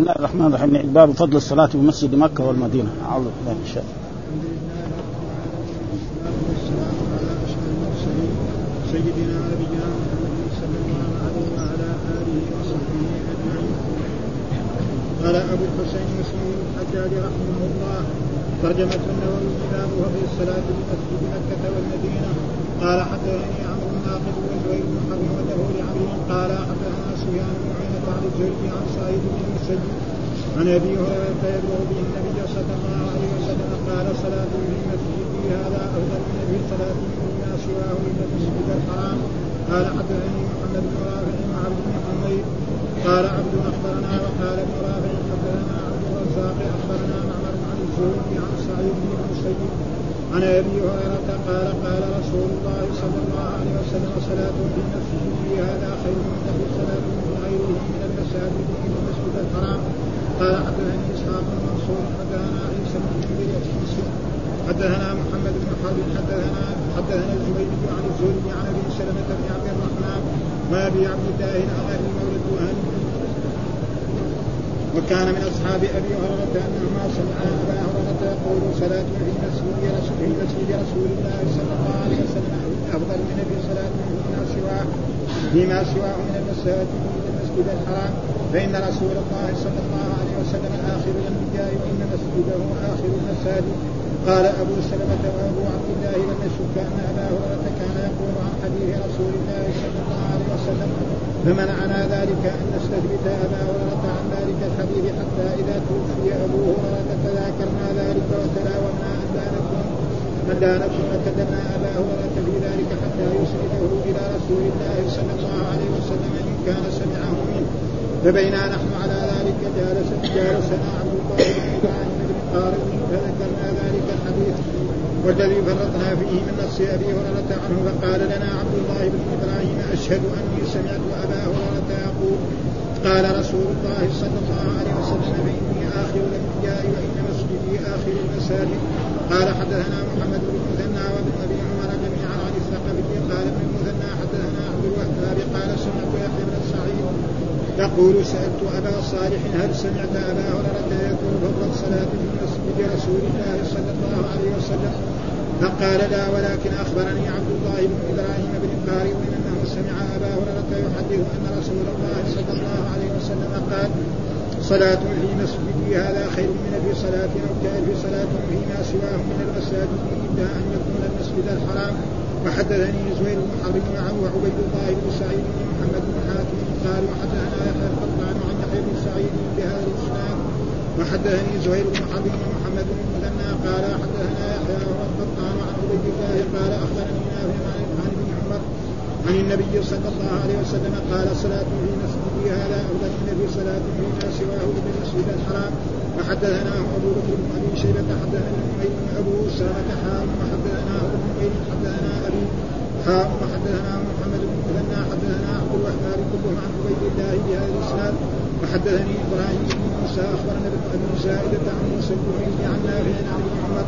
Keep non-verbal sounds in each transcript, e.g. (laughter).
بسم الله الرحمن الرحيم. باب فضل الصلاة في مسجد مكة والمدينة. أعوذ بالله من الشيطان. سيدنا نبينا محمد صلى الله عليه وعلى آله وصحبه أجمعين. قال أبو الحسين مسلم الحجاج رحمه الله ترجمة النووي باب فضل الصلاة في مسجد مكة والمدينة. قال حدثني بن حرب وله لعمرو قال حدثنا سفيان بن عن الزهري عن سعيد بن المسيب عن أبي هريرة يبلغ به النبي صلى الله عليه وسلم قال صلاة في المسجد هذا افضل من في صلاة فيما سواه الا المسجد الحرام قال حدثني محمد بن رافع وعبد بن حميد قال عبد اخبرنا وقال ابن رافع حدثنا عبد الرزاق اخبرنا معمر عن الزهري عن سعيد بن المسيب عن أبي هريرة قال قال رسول الله صلى الله عليه وسلم صلاة في مسجد هذا خير من في صلاة في غيره من المساجد في المسجد الحرام. قال حدثني إسحاق بن منصور حدثنا عيسى بن جبير حدثنا محمد بن حرب حدثنا حدثنا الزبيدي عن الزهري عن ابي سلمة بن عبد الرحمن وابي عبد الله ابي مولد وهاني وكان من أصحاب أبي هريرة انهما سمعا أبا هريرة يقول صلاة في مسجد رسول في مسجد رسول الله صلى الله عليه وسلم أفضل من في صلاة فيما سواه فيما سواه من المساجد من المسجد الحرام. فإن رسول الله صلى الله عليه وسلم آخر الأنبياء وإن مسجده آخر المساجد. قال أبو سلمة وأبو عبد الله لم يشك ان ابا هريره كان يقول عن حديث رسول الله صلى الله عليه وسلم فمنعنا ذلك أن نستثبت أبا هريرة عن ذلك الحديث حتى إذا توفي أبو هريرة تذاكرنا ذلك وتلاومنا أن لا نكون لا أبا هريرة في ذلك حتى يسنده إلى رسول الله صلى الله عليه وسلم إن كان سمعه منه. فبينا نحن على ذلك جالس جالسنا عبد الله بن قارب فذكرنا ذلك الحديث والذي فرطنا فيه من نص أبي هريرة عنه فقال لنا عبد الله بن إبراهيم أشهد أني سمعت أبا هريرة يقول قال رسول الله صلى الله عليه وسلم فاني آخر الأنبياء وإن مسجدي آخر المساجد. قال حدثنا محمد بن المثنى وابن أبي عمر جميعا عن الثقفي. قال ابن المثنى حدثنا عبد الوهاب قال سمعت يحيى بن سعيد يقول سألت أبا صالح هل سمعت أبا هريرة يقول فضل الصلاة في مسجد رسول الله صلى الله عليه وسلم فقال لا ولكن أخبرني عبد الله بن إبراهيم بن قارئ أنه سمع أبا هريرة يحدث أن رسول الله صلى الله عليه وسلم قال صلاة في مسجدي هذا خير من في صلاة أو في صلاة فيما سواه من المساجد إلا أن يكون المسجد الحرام. وحدثني زهير بن حرب معه وعبيد الله بن سعيد بن محمد بن حاتم قال وحدثنا يحيى القطان عن يحيى بن سعيد بهذا الإسناد وحدثني زهير بن حرب ومحمد بن المثنى قال حدثنا يحيى القطان عن عبيد الله قال أخبرني نافع عن ابن عمر عن النبي صلى الله عليه وسلم قال صلاة في مسجدي هذا أفضل من في صلاة فيما سواه من المسجد الحرام. وحدثنا أبو بكر بن أبي شيبة حدثنا بن أبو أسامة حام وحدثنا أبو النمير حدثنا أبي حام وحدثنا محمد بن مثنى حدثنا عبد الوهاب كلهم عن عبيد الله بهذا الإسناد. وحدثني إبراهيم بن موسى أخبرنا ابن زائدة عن موسى بن عن نافع عن عمر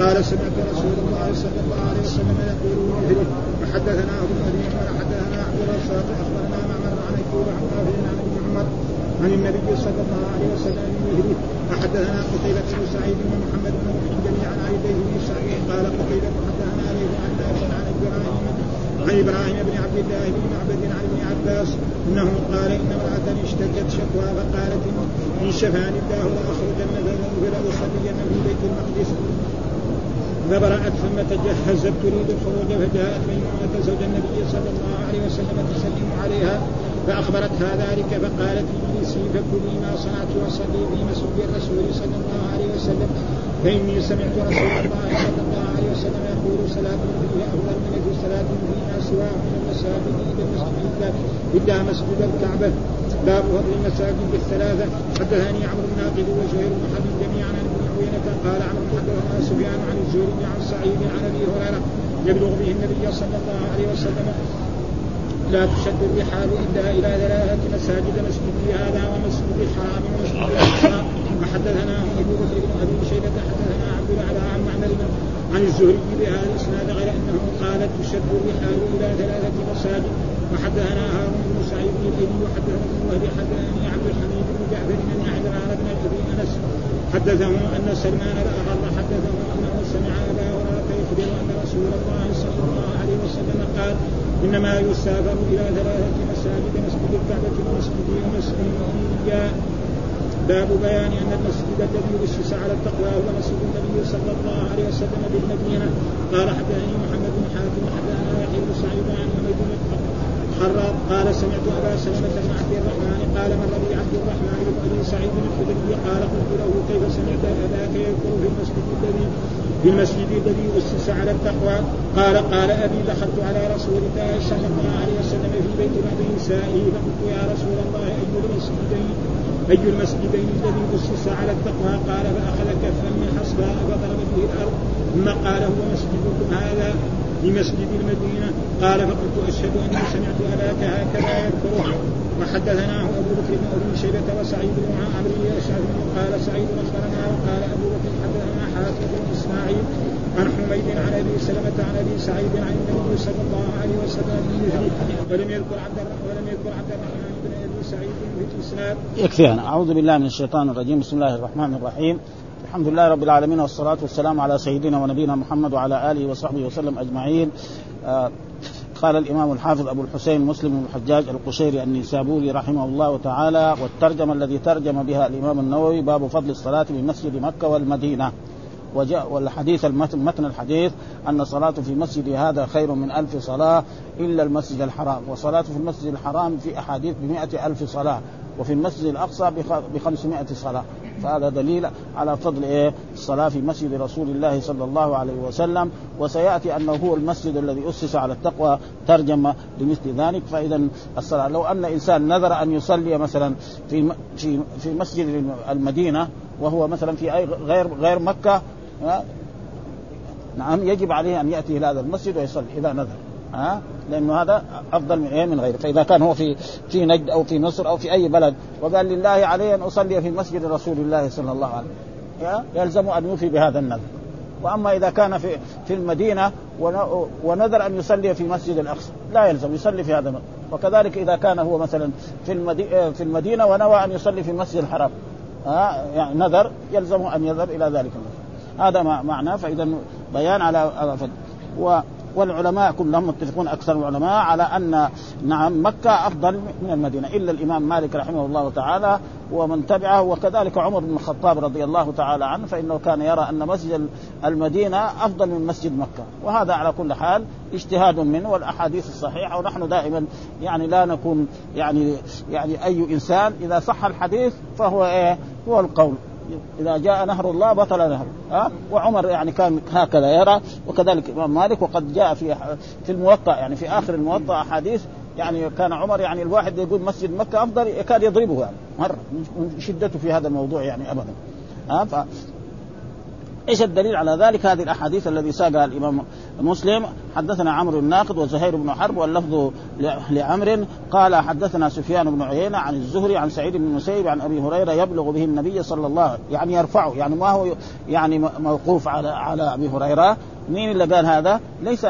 قال سمعت رسول الله صلى الله عليه وسلم يقول مثله وحدثنا أبو النبي حدثنا عبد الرزاق أخبرنا معمر عن ايوب عن نافع عن عمر عن النبي صلى الله عليه وسلم بمثله وحدثنا قتيبة بن سعيد بن محمد بن محمد جميعا عن الليث بن سعيد قال قتيبة حدثنا ليث عن نافع عن إبراهيم عن إبراهيم بن عبد الله بن معبد عن ابن عباس إنه قال إن امرأة اشتكت شكوى فقالت ان شفاني الله لاخرجن فلاصلين في بيت المقدس. فبرأت ثم تجهزت تريد الخروج فجاءت ميمونة زوج النبي صلى الله عليه وسلم تسلم عليها فأخبرتها ذلك فقالت اجلسي فكلي ما صنعت وصلي في مسجد الرسول صلى الله عليه وسلم. فإني سمعت رسول الله صلى الله عليه وسلم يقول صلاة فيها أفضل من في صلاة فيما سواه من المساجد إلا مسجد الكعبة. باب فضل المساجد الثلاثة. حدثني عمرو بن ناقد وزهير بن حبيب جميعا عن ابن عيينة قال عمرو حدثنا سفيان عن الزهري عن سعيد عن أبي هريرة يبلغ به النبي صلى الله عليه وسلم لا تشد الرحال إلا إلى ثلاثة مساجد مسجدي هذا ومسجد الحرام ومسجد الأقصى وحدثنا ابو بكر بن ابي شيبه حدثنا عبد الاعلى عن معمر عن الزهري بهذا الإسناد غير أنه قال تشد الرحال إلى ثلاثة مساجد وحدثنا هارون بن سعيد بن وحدثنا ابن وهب حدثني عبد الحميد بن جعفر بن عبد حدثه أن سلمان الأغر حدثه أنه سمع أبا هريرة يخبر أن رسول الله صلى الله عليه وسلم قال إنما يسافر إلى ثلاثة مساجد مسجد الكعبة ومسجد ومسجد باب بيان أن المسجد الذي اسس على التقوى هو مسجد النبي صلى الله عليه وسلم بالمدينة قال حدثني محمد بن حاتم حدثنا يحيى بن سعيد عن حميد بن خراب قال سمعت أبا سلمة بن عبد الرحمن قال مر بي عبد الرحمن بن أبي سعيد الخدري قال قلت له كيف سمعت أباك يذكر في المسجد الذي في المسجد الذي اسس على التقوى؟ قال قال أبي دخلت على رسول الله صلى الله عليه وسلم في بيت بعض نسائه. فقلت يا رسول الله أي المسجدين؟ اي المسجدين الذي أسس على التقوى قال فاخذ كفا من حصباء فضرب به الأرض. ثم قال هو مسجدكم هذا في مسجد المدينة؟ قال فقلت أشهد أني سمعت أباك هكذا يذكره. وحدثناه أبو بكر بن أبي شيبة وسعيد بن عمرو بن قال سعيد أخبرنا. وقال أبو بكر حدثنا حاتم بن إسماعيل عن حميد عن أبي سلمة عن أبي سعيد عن النبي صلى الله عليه وسلم ولم يذكر عبد ولم يذكر عبد الرحمن بن سعيد في الاسناد. يكفي أنا أعوذ بالله من الشيطان الرجيم. بسم الله الرحمن الرحيم. الحمد لله رب العالمين والصلاة والسلام على سيدنا ونبينا محمد وعلى آله وصحبه وسلم أجمعين. آه قال الإمام الحافظ أبو الحسين مسلم بن الحجاج القشيري النيسابوري رحمه الله تعالى والترجمة الذي ترجم بها الإمام النووي باب فضل الصلاة في مسجد مكة والمدينة. وجاء والحديث المتن متن الحديث أن الصلاة في مسجد هذا خير من ألف صلاة إلا المسجد الحرام وصلاه في المسجد الحرام في أحاديث بمئة ألف صلاة وفي المسجد الأقصى ب 500 صلاة. فهذا دليل على فضل إيه؟ الصلاة في مسجد رسول الله صلى الله عليه وسلم وسيأتي أنه هو المسجد الذي أسس على التقوى ترجم لمثل ذلك. فإذا الصلاة لو أن إنسان نذر أن يصلي مثلا في في في مسجد المدينة وهو مثلا في أي غير غير مكة نعم يجب عليه أن يأتي إلى هذا المسجد ويصلي إذا نذر ها؟ لأنه هذا أفضل من إيه من غيره. فإذا كان هو في في نجد أو في مصر أو في أي بلد وقال لله علي أن أصلي في مسجد رسول الله صلى الله عليه وسلم يلزم أن يوفي بهذا النذر. وأما إذا كان في في المدينة ونذر أن يصلي في مسجد الأقصى لا يلزم يصلي في هذا وكذلك إذا كان هو مثلا في المدينة في المدينة ونوى أن يصلي في المسجد الحرام ها؟ يعني نذر يلزم أن يذهب إلى ذلك المسجد. هذا معناه فإذا بيان على و والعلماء كلهم متفقون أكثر العلماء على أن نعم مكة أفضل من المدينة. إلا الإمام مالك رحمه الله تعالى ومن تبعه وكذلك عمر بن الخطاب رضي الله تعالى عنه فإنه كان يرى أن مسجد المدينة أفضل من مسجد مكة. وهذا على كل حال اجتهاد منه والأحاديث الصحيحة ونحن دائما يعني لا نكون يعني يعني أي إنسان إذا صح الحديث فهو إيه؟ هو القول. إذا جاء نهر الله بطل نهر ها وعمر يعني كان هكذا يرى وكذلك الامام مالك وقد جاء في في الموطأ يعني في آخر الموطأ أحاديث يعني كان عمر يعني الواحد يقول مسجد مكة أفضل يكاد يضربه يعني مره من شدته في هذا الموضوع يعني ابدا ها ف إيش الدليل على ذلك؟ هذه الأحاديث الذي ساقها الإمام مسلم حدثنا عمرو الناقد وزهير بن حرب واللفظ لعمر قال حدثنا سفيان بن عيينة عن الزهري عن سعيد بن المسيب عن أبي هريرة يبلغ به النبي صلى الله عليه وسلم يعني يرفعه يعني ما هو يعني موقوف على على أبي هريرة. مين اللي قال هذا؟ ليس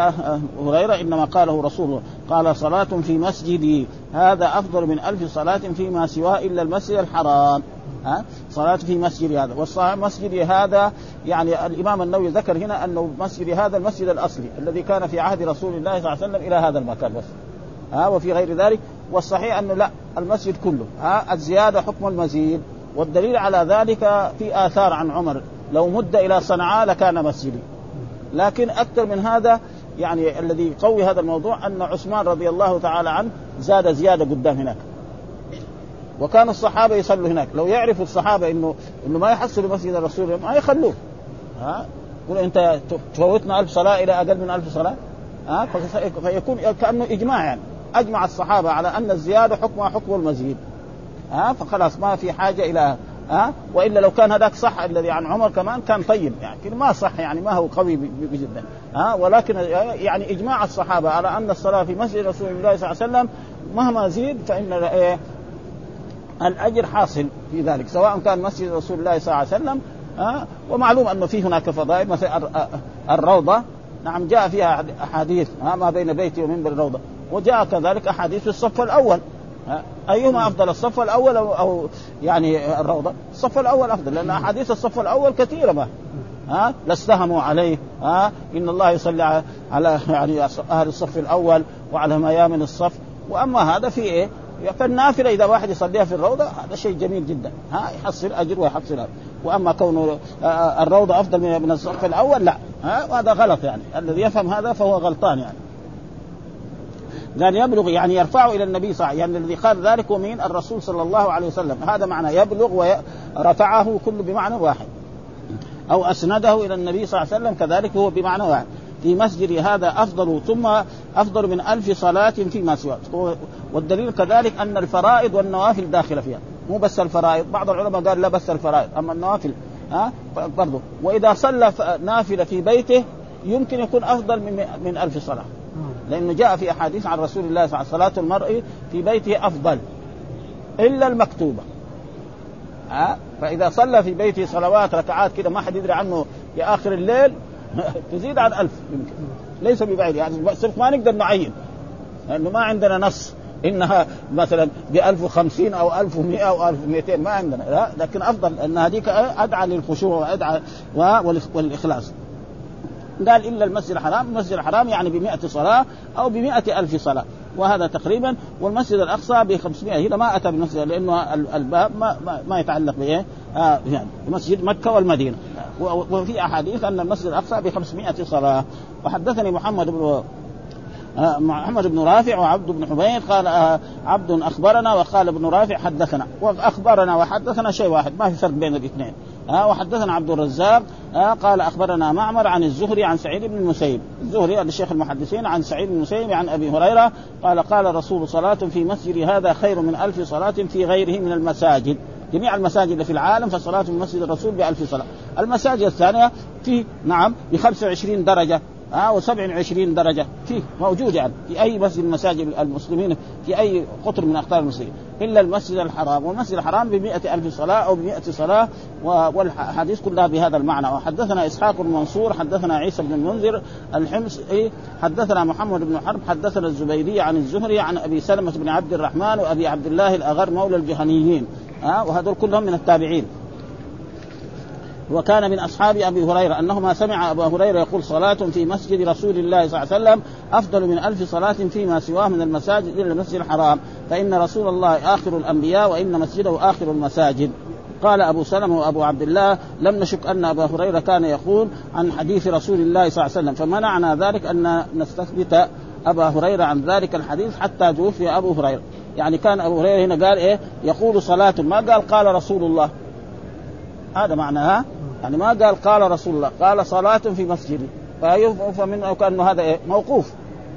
هريرة إنما قاله رسول الله. قال صلاة في مسجدي هذا أفضل من ألف صلاة فيما سواه إلا المسجد الحرام. ها؟ صلاة في مسجد هذا. والمسجد هذا يعني الإمام النووي ذكر هنا أنه مسجد هذا المسجد الأصلي الذي كان في عهد رسول الله صلى الله عليه وسلم إلى هذا المكان بس. ها؟ وفي غير ذلك. والصحيح أنه لا المسجد كله. ها؟ الزيادة حكم المزيد. والدليل على ذلك في آثار عن عمر. لو مد إلى صنعاء لكان مسجدي. لكن أكثر من هذا يعني الذي يقوي هذا الموضوع أن عثمان رضي الله تعالى عنه زاد زيادة قدام هناك. وكان الصحابة يصلوا هناك. لو يعرف الصحابة انه إنه ما يحصلوا مسجد الرسول ما يخلوه. ها؟ يقول أنت تفوتنا ألف صلاة إلى أقل من ألف صلاة. ها؟ فيكون كأنه إجماع يعني. أجمع الصحابة على أن الزيادة حكمها حكم المزيد ها؟ فخلاص ما في حاجة إلى ها؟ وإلا لو كان هذاك صح الذي عن عمر كمان كان طيب يعني. ما صح يعني ما هو قوي جدا ها؟ ولكن يعني إجماع الصحابة على أن الصلاة في مسجد رسول الله صلى الله عليه وسلم مهما زيد فإن إيه؟ الأجر حاصل في ذلك سواء كان مسجد رسول الله صلى الله عليه وسلم ها ومعلوم أنه في هناك فضائل مثل الروضة نعم جاء فيها أحاديث ها ما بين بيتي ومنبر الروضة وجاء كذلك أحاديث في الصف الأول أيهما أفضل الصف الأول أو, أو يعني الروضة؟ الصف الأول أفضل لأن أحاديث الصف الأول كثيرة ما ها لاستهموا عليه ها إن الله يصلي على يعني أهل الصف الأول وعلى ميامن الصف وأما هذا في إيه؟ فالنافله إذا واحد يصليها في الروضة هذا شيء جميل جدا. ها يحصل أجر ويحصل أجر. وأما كون الروضة أفضل من الصف الأول لا. ها هذا غلط يعني. الذي يفهم هذا فهو غلطان يعني. قال يبلغ يعني يرفعه إلى النبي صلى الله عليه وسلم يعني الذي قال ذلك هو مين؟ الرسول صلى الله عليه وسلم. هذا معنى يبلغ ورفعه كل بمعنى واحد. أو أسنده إلى النبي صلى الله عليه وسلم كذلك هو بمعنى واحد. في مسجد هذا أفضل ثم أفضل من ألف صلاة فيما سواه. والدليل كذلك أن الفرائض والنوافل داخلة فيها. مو بس الفرائض بعض العلماء قال لا بس الفرائض أما النوافل ها؟ برضه وإذا صلى نافلة في بيته يمكن يكون أفضل من من ألف صلاة. لأنه جاء في أحاديث عن رسول الله صلى الله عليه وسلم صلاة المرء في بيته أفضل إلا المكتوبة. ها؟ فإذا صلى في بيته صلوات ركعات كده ما حد يدري عنه في آخر الليل (laughs) تزيد عن ألف يمكن. ليس ببعيد يعني صرف ما نقدر نعين. لأنه ما عندنا نص. إنها مثلا ب 1050 أو 1100 أو 1200 ما عندنا. لا لكن أفضل أن هذيك أدعى للخشوع وأدعى والإخلاص. قال إلا المسجد الحرام، المسجد الحرام يعني ب صلاة أو ب ألف صلاة، وهذا تقريبا والمسجد الأقصى ب 500 هنا ما أتى بالمسجد لأنه الباب ما, ما, ما يتعلق بإيه؟ آه يعني مسجد مكة والمدينة، وفي أحاديث أن المسجد الأقصى ب 500 صلاة، وحدثني محمد بن آه، محمد بن رافع وعبد بن حبيب قال آه، عبد أخبرنا وقال ابن رافع حدثنا. وأخبرنا وحدثنا شيء واحد ما في فرق بين الاثنين. ها وحدثنا عبد الرزاق قال أخبرنا معمر عن الزهري عن سعيد بن المسيب. الزهري هذا الشيخ المحدثين عن سعيد بن المسيب عن أبي هريرة قال قال رسول صلاة في مسجد هذا خير من ألف صلاة في غيره من المساجد. جميع المساجد في العالم فصلاة في مسجد الرسول بألف صلاة. المساجد الثانية في نعم ب 25 درجة ها و27 درجة فيه موجود يعني في أي مسجد مساجد المسلمين في أي قطر من أقطار المسلمين. إلا المسجد الحرام والمسجد الحرام ب ألف صلاة أو ب صلاة والحديث كلها بهذا المعنى. وحدثنا إسحاق بن منصور حدثنا عيسى بن المنذر الحمص إيه حدثنا محمد بن حرب حدثنا الزبيدي عن الزهري عن أبي سلمة بن عبد الرحمن وأبي عبد الله الأغر مولى الجهنيين. ها وهذول كلهم من التابعين. وكان من أصحاب أبي هريرة أنهما سمع أبا هريرة يقول صلاة في مسجد رسول الله صلى الله عليه وسلم أفضل من ألف صلاة فيما سواه من المساجد إلى المسجد الحرام فإن رسول الله آخر الأنبياء وإن مسجده آخر المساجد. قال أبو سلمة وأبو عبد الله لم نشك أن أبا هريرة كان يقول عن حديث رسول الله صلى الله عليه وسلم فمنعنا ذلك أن نستثبت أبا هريرة عن ذلك الحديث حتى توفي أبو هريرة. يعني كان أبو هريرة هنا قال إيه؟ يقول صلاة. ما قال قال رسول الله. هذا معناها يعني ما قال قال رسول الله. قال صلاة في مسجدي فيفهم منه كأنه هذا إيه؟ موقوف.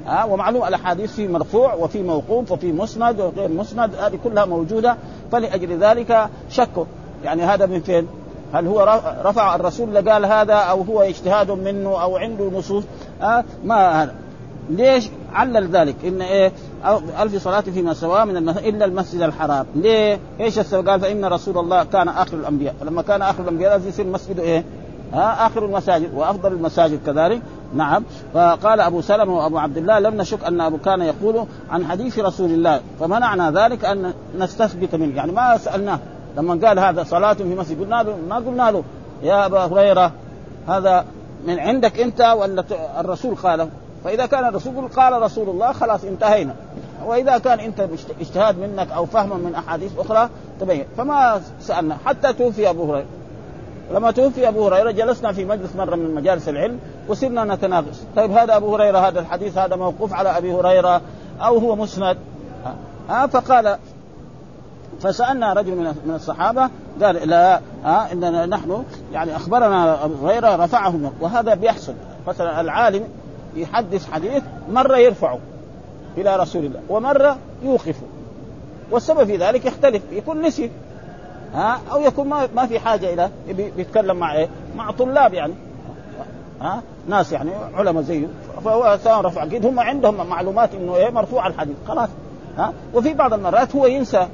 ها؟ ومعلوم الأحاديث في مرفوع وفي موقوف وفي مسند وغير مسند. هذه كلها موجودة. فلأجل ذلك شكوا. يعني هذا من فين؟ هل هو رفع الرسول قال هذا أو هو اجتهاد منه أو عنده نصوص؟ ها؟ ما هذا ليش علل ذلك؟ إن إيه ألف صلاة فيما سواه من إلا المسجد الحرام. ليه؟ إيش السبب؟ قال فإن رسول الله كان آخر الأنبياء. فلما كان آخر الأنبياء لازم يصير مسجد إيه؟ ها؟ آخر المساجد وأفضل المساجد كذلك. نعم. فقال أبو سلمة وأبو عبد الله لم نشك أن أبو كان يقول عن حديث رسول الله. فمنعنا ذلك أن نستثبت منه. يعني ما سألناه. لما قال هذا صلاة في مسجد قلنا له ما قلنا له. يا أبا هريرة هذا من عندك أنت ولا الرسول قاله فإذا كان الرسول قال رسول الله خلاص انتهينا. وإذا كان أنت اجتهاد منك أو فهم من أحاديث أخرى تبين. فما سألنا. حتى توفي أبو هريرة. لما توفي أبو هريرة جلسنا في مجلس مرة من مجالس العلم وصرنا نتناقش طيب هذا أبو هريرة هذا الحديث هذا موقوف على أبي هريرة أو هو مسند؟ ها فقال فسألنا رجل من الصحابة قال لا ها إننا نحن يعني أخبرنا أبو هريرة رفعه وهذا بيحصل. مثلا العالم يحدث حديث مرة يرفعه إلى رسول الله ومرة يوقفه. والسبب في ذلك يختلف يكون نسي ها؟ أو يكون ما ما في حاجة إلى بيتكلم مع إيه؟ مع طلاب يعني. ها؟ ناس يعني علماء زيه فهو سواء رفع أكيد هم عندهم معلومات إنه إيه؟ مرفوع الحديث خلاص. ها؟ وفي بعض المرات هو ينسى.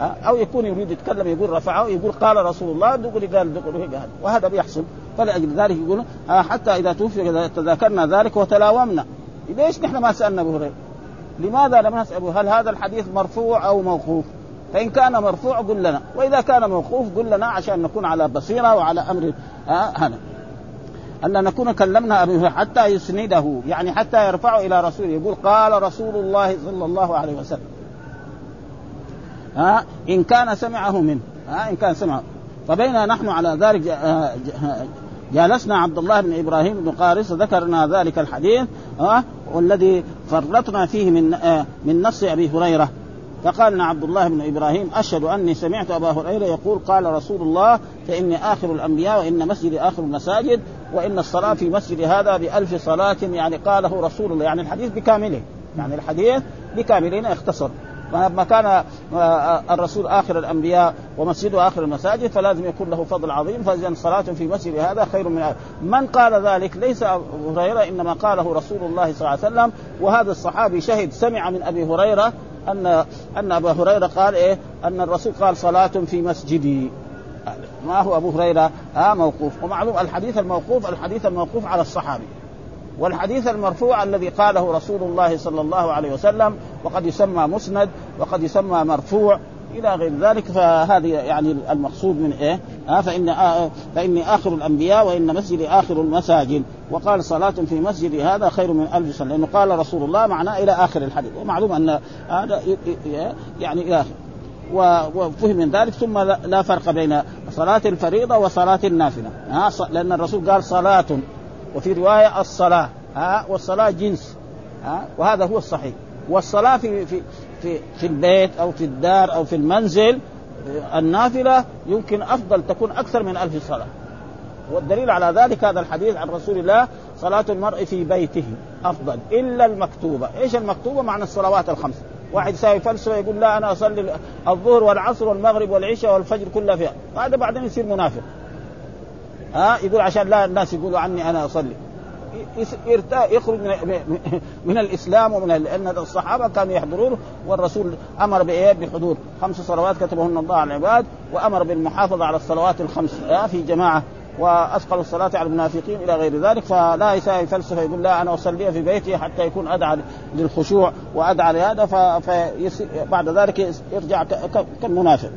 أو يكون يريد يتكلم يقول رفعه يقول قال رسول الله دغري قال دغري قال وهذا بيحصل. فلأجل ذلك يقول حتى إذا توفي تذاكرنا ذلك وتلاومنا. ليش نحن ما سألنا أبو هريرة؟ لماذا لم نسأله هل هذا الحديث مرفوع أو موقوف؟ فإن كان مرفوع قل لنا. وإذا كان موقوف قل لنا عشان نكون على بصيرة وعلى أمر آه هذا. أن نكون كلمنا أبي حتى يسنده يعني حتى يرفعه إلى رسوله. يقول قال رسول الله صلى الله عليه وسلم. ها إن كان سمعه منه. ها إن كان سمعه. فبينا نحن على ذلك جالسنا عبد الله بن إبراهيم بن قارص ذكرنا ذلك الحديث ها والذي فرطنا فيه من من نص أبي هريرة. فقال عبد الله بن إبراهيم أشهد أني سمعت أبا هريرة يقول قال رسول الله فإني آخر الأنبياء وإن مسجدي آخر المساجد وإن الصلاة في مسجد هذا بألف صلاة يعني قاله رسول الله يعني الحديث بكامله يعني الحديث بكامله اختصر. فلما كان الرسول آخر الأنبياء ومسجده آخر المساجد فلازم يكون له فضل عظيم. فاذا صلاة في مسجد هذا خير من هذا. من قال ذلك؟ ليس أبو هريرة إنما قاله رسول الله صلى الله عليه وسلم. وهذا الصحابي شهد سمع من أبي هريرة أن أن أبا هريرة قال إيه؟ أن الرسول قال صلاة في مسجدي. ما هو أبو هريرة؟ آه موقوف. ومعلوم الحديث الموقوف الحديث الموقوف على الصحابي. والحديث المرفوع الذي قاله رسول الله صلى الله عليه وسلم وقد يسمى مسند وقد يسمى مرفوع إلى غير ذلك فهذه يعني المقصود من إيه؟ آه فإن آه فإني آخر الأنبياء وإن مسجدي آخر المساجد. وقال صلاة في مسجدي هذا خير من ألف سنة لأنه قال رسول الله معناه إلى آخر الحديث. ومعلوم أن هذا يعني إلى آخر. وفهم من ذلك ثم لا فرق بين صلاة الفريضة وصلاة النافلة. لأن الرسول قال صلاة وفي رواية الصلاة ها والصلاة جنس ها وهذا هو الصحيح. والصلاة في في في في البيت أو في الدار أو في المنزل النافلة يمكن أفضل تكون أكثر من ألف صلاة. والدليل على ذلك هذا الحديث عن رسول الله صلاة المرء في بيته أفضل. إلا المكتوبة. إيش المكتوبة؟ معنى الصلوات الخمس. واحد يساوي فلسفة يقول لا أنا أصلي الظهر والعصر والمغرب والعشاء والفجر كلها فيها. هذا بعدين يصير منافق. ها؟ يقول عشان لا الناس يقولوا عني أنا أصلي. يخرج من من الإسلام ومن لأن الصحابة كانوا يحضرون والرسول أمر بإيه؟ بحضور. خمس صلوات كتبهن الله على العباد وأمر بالمحافظة على الصلوات الخمس في جماعة. وأثقل الصلاة على المنافقين إلى غير ذلك. فلا يساوي فلسفه يقول لا أنا اصلي في بيتي حتى يكون أدعى للخشوع وأدعى لهذا. فبعد ذلك يرجع كالمنافق.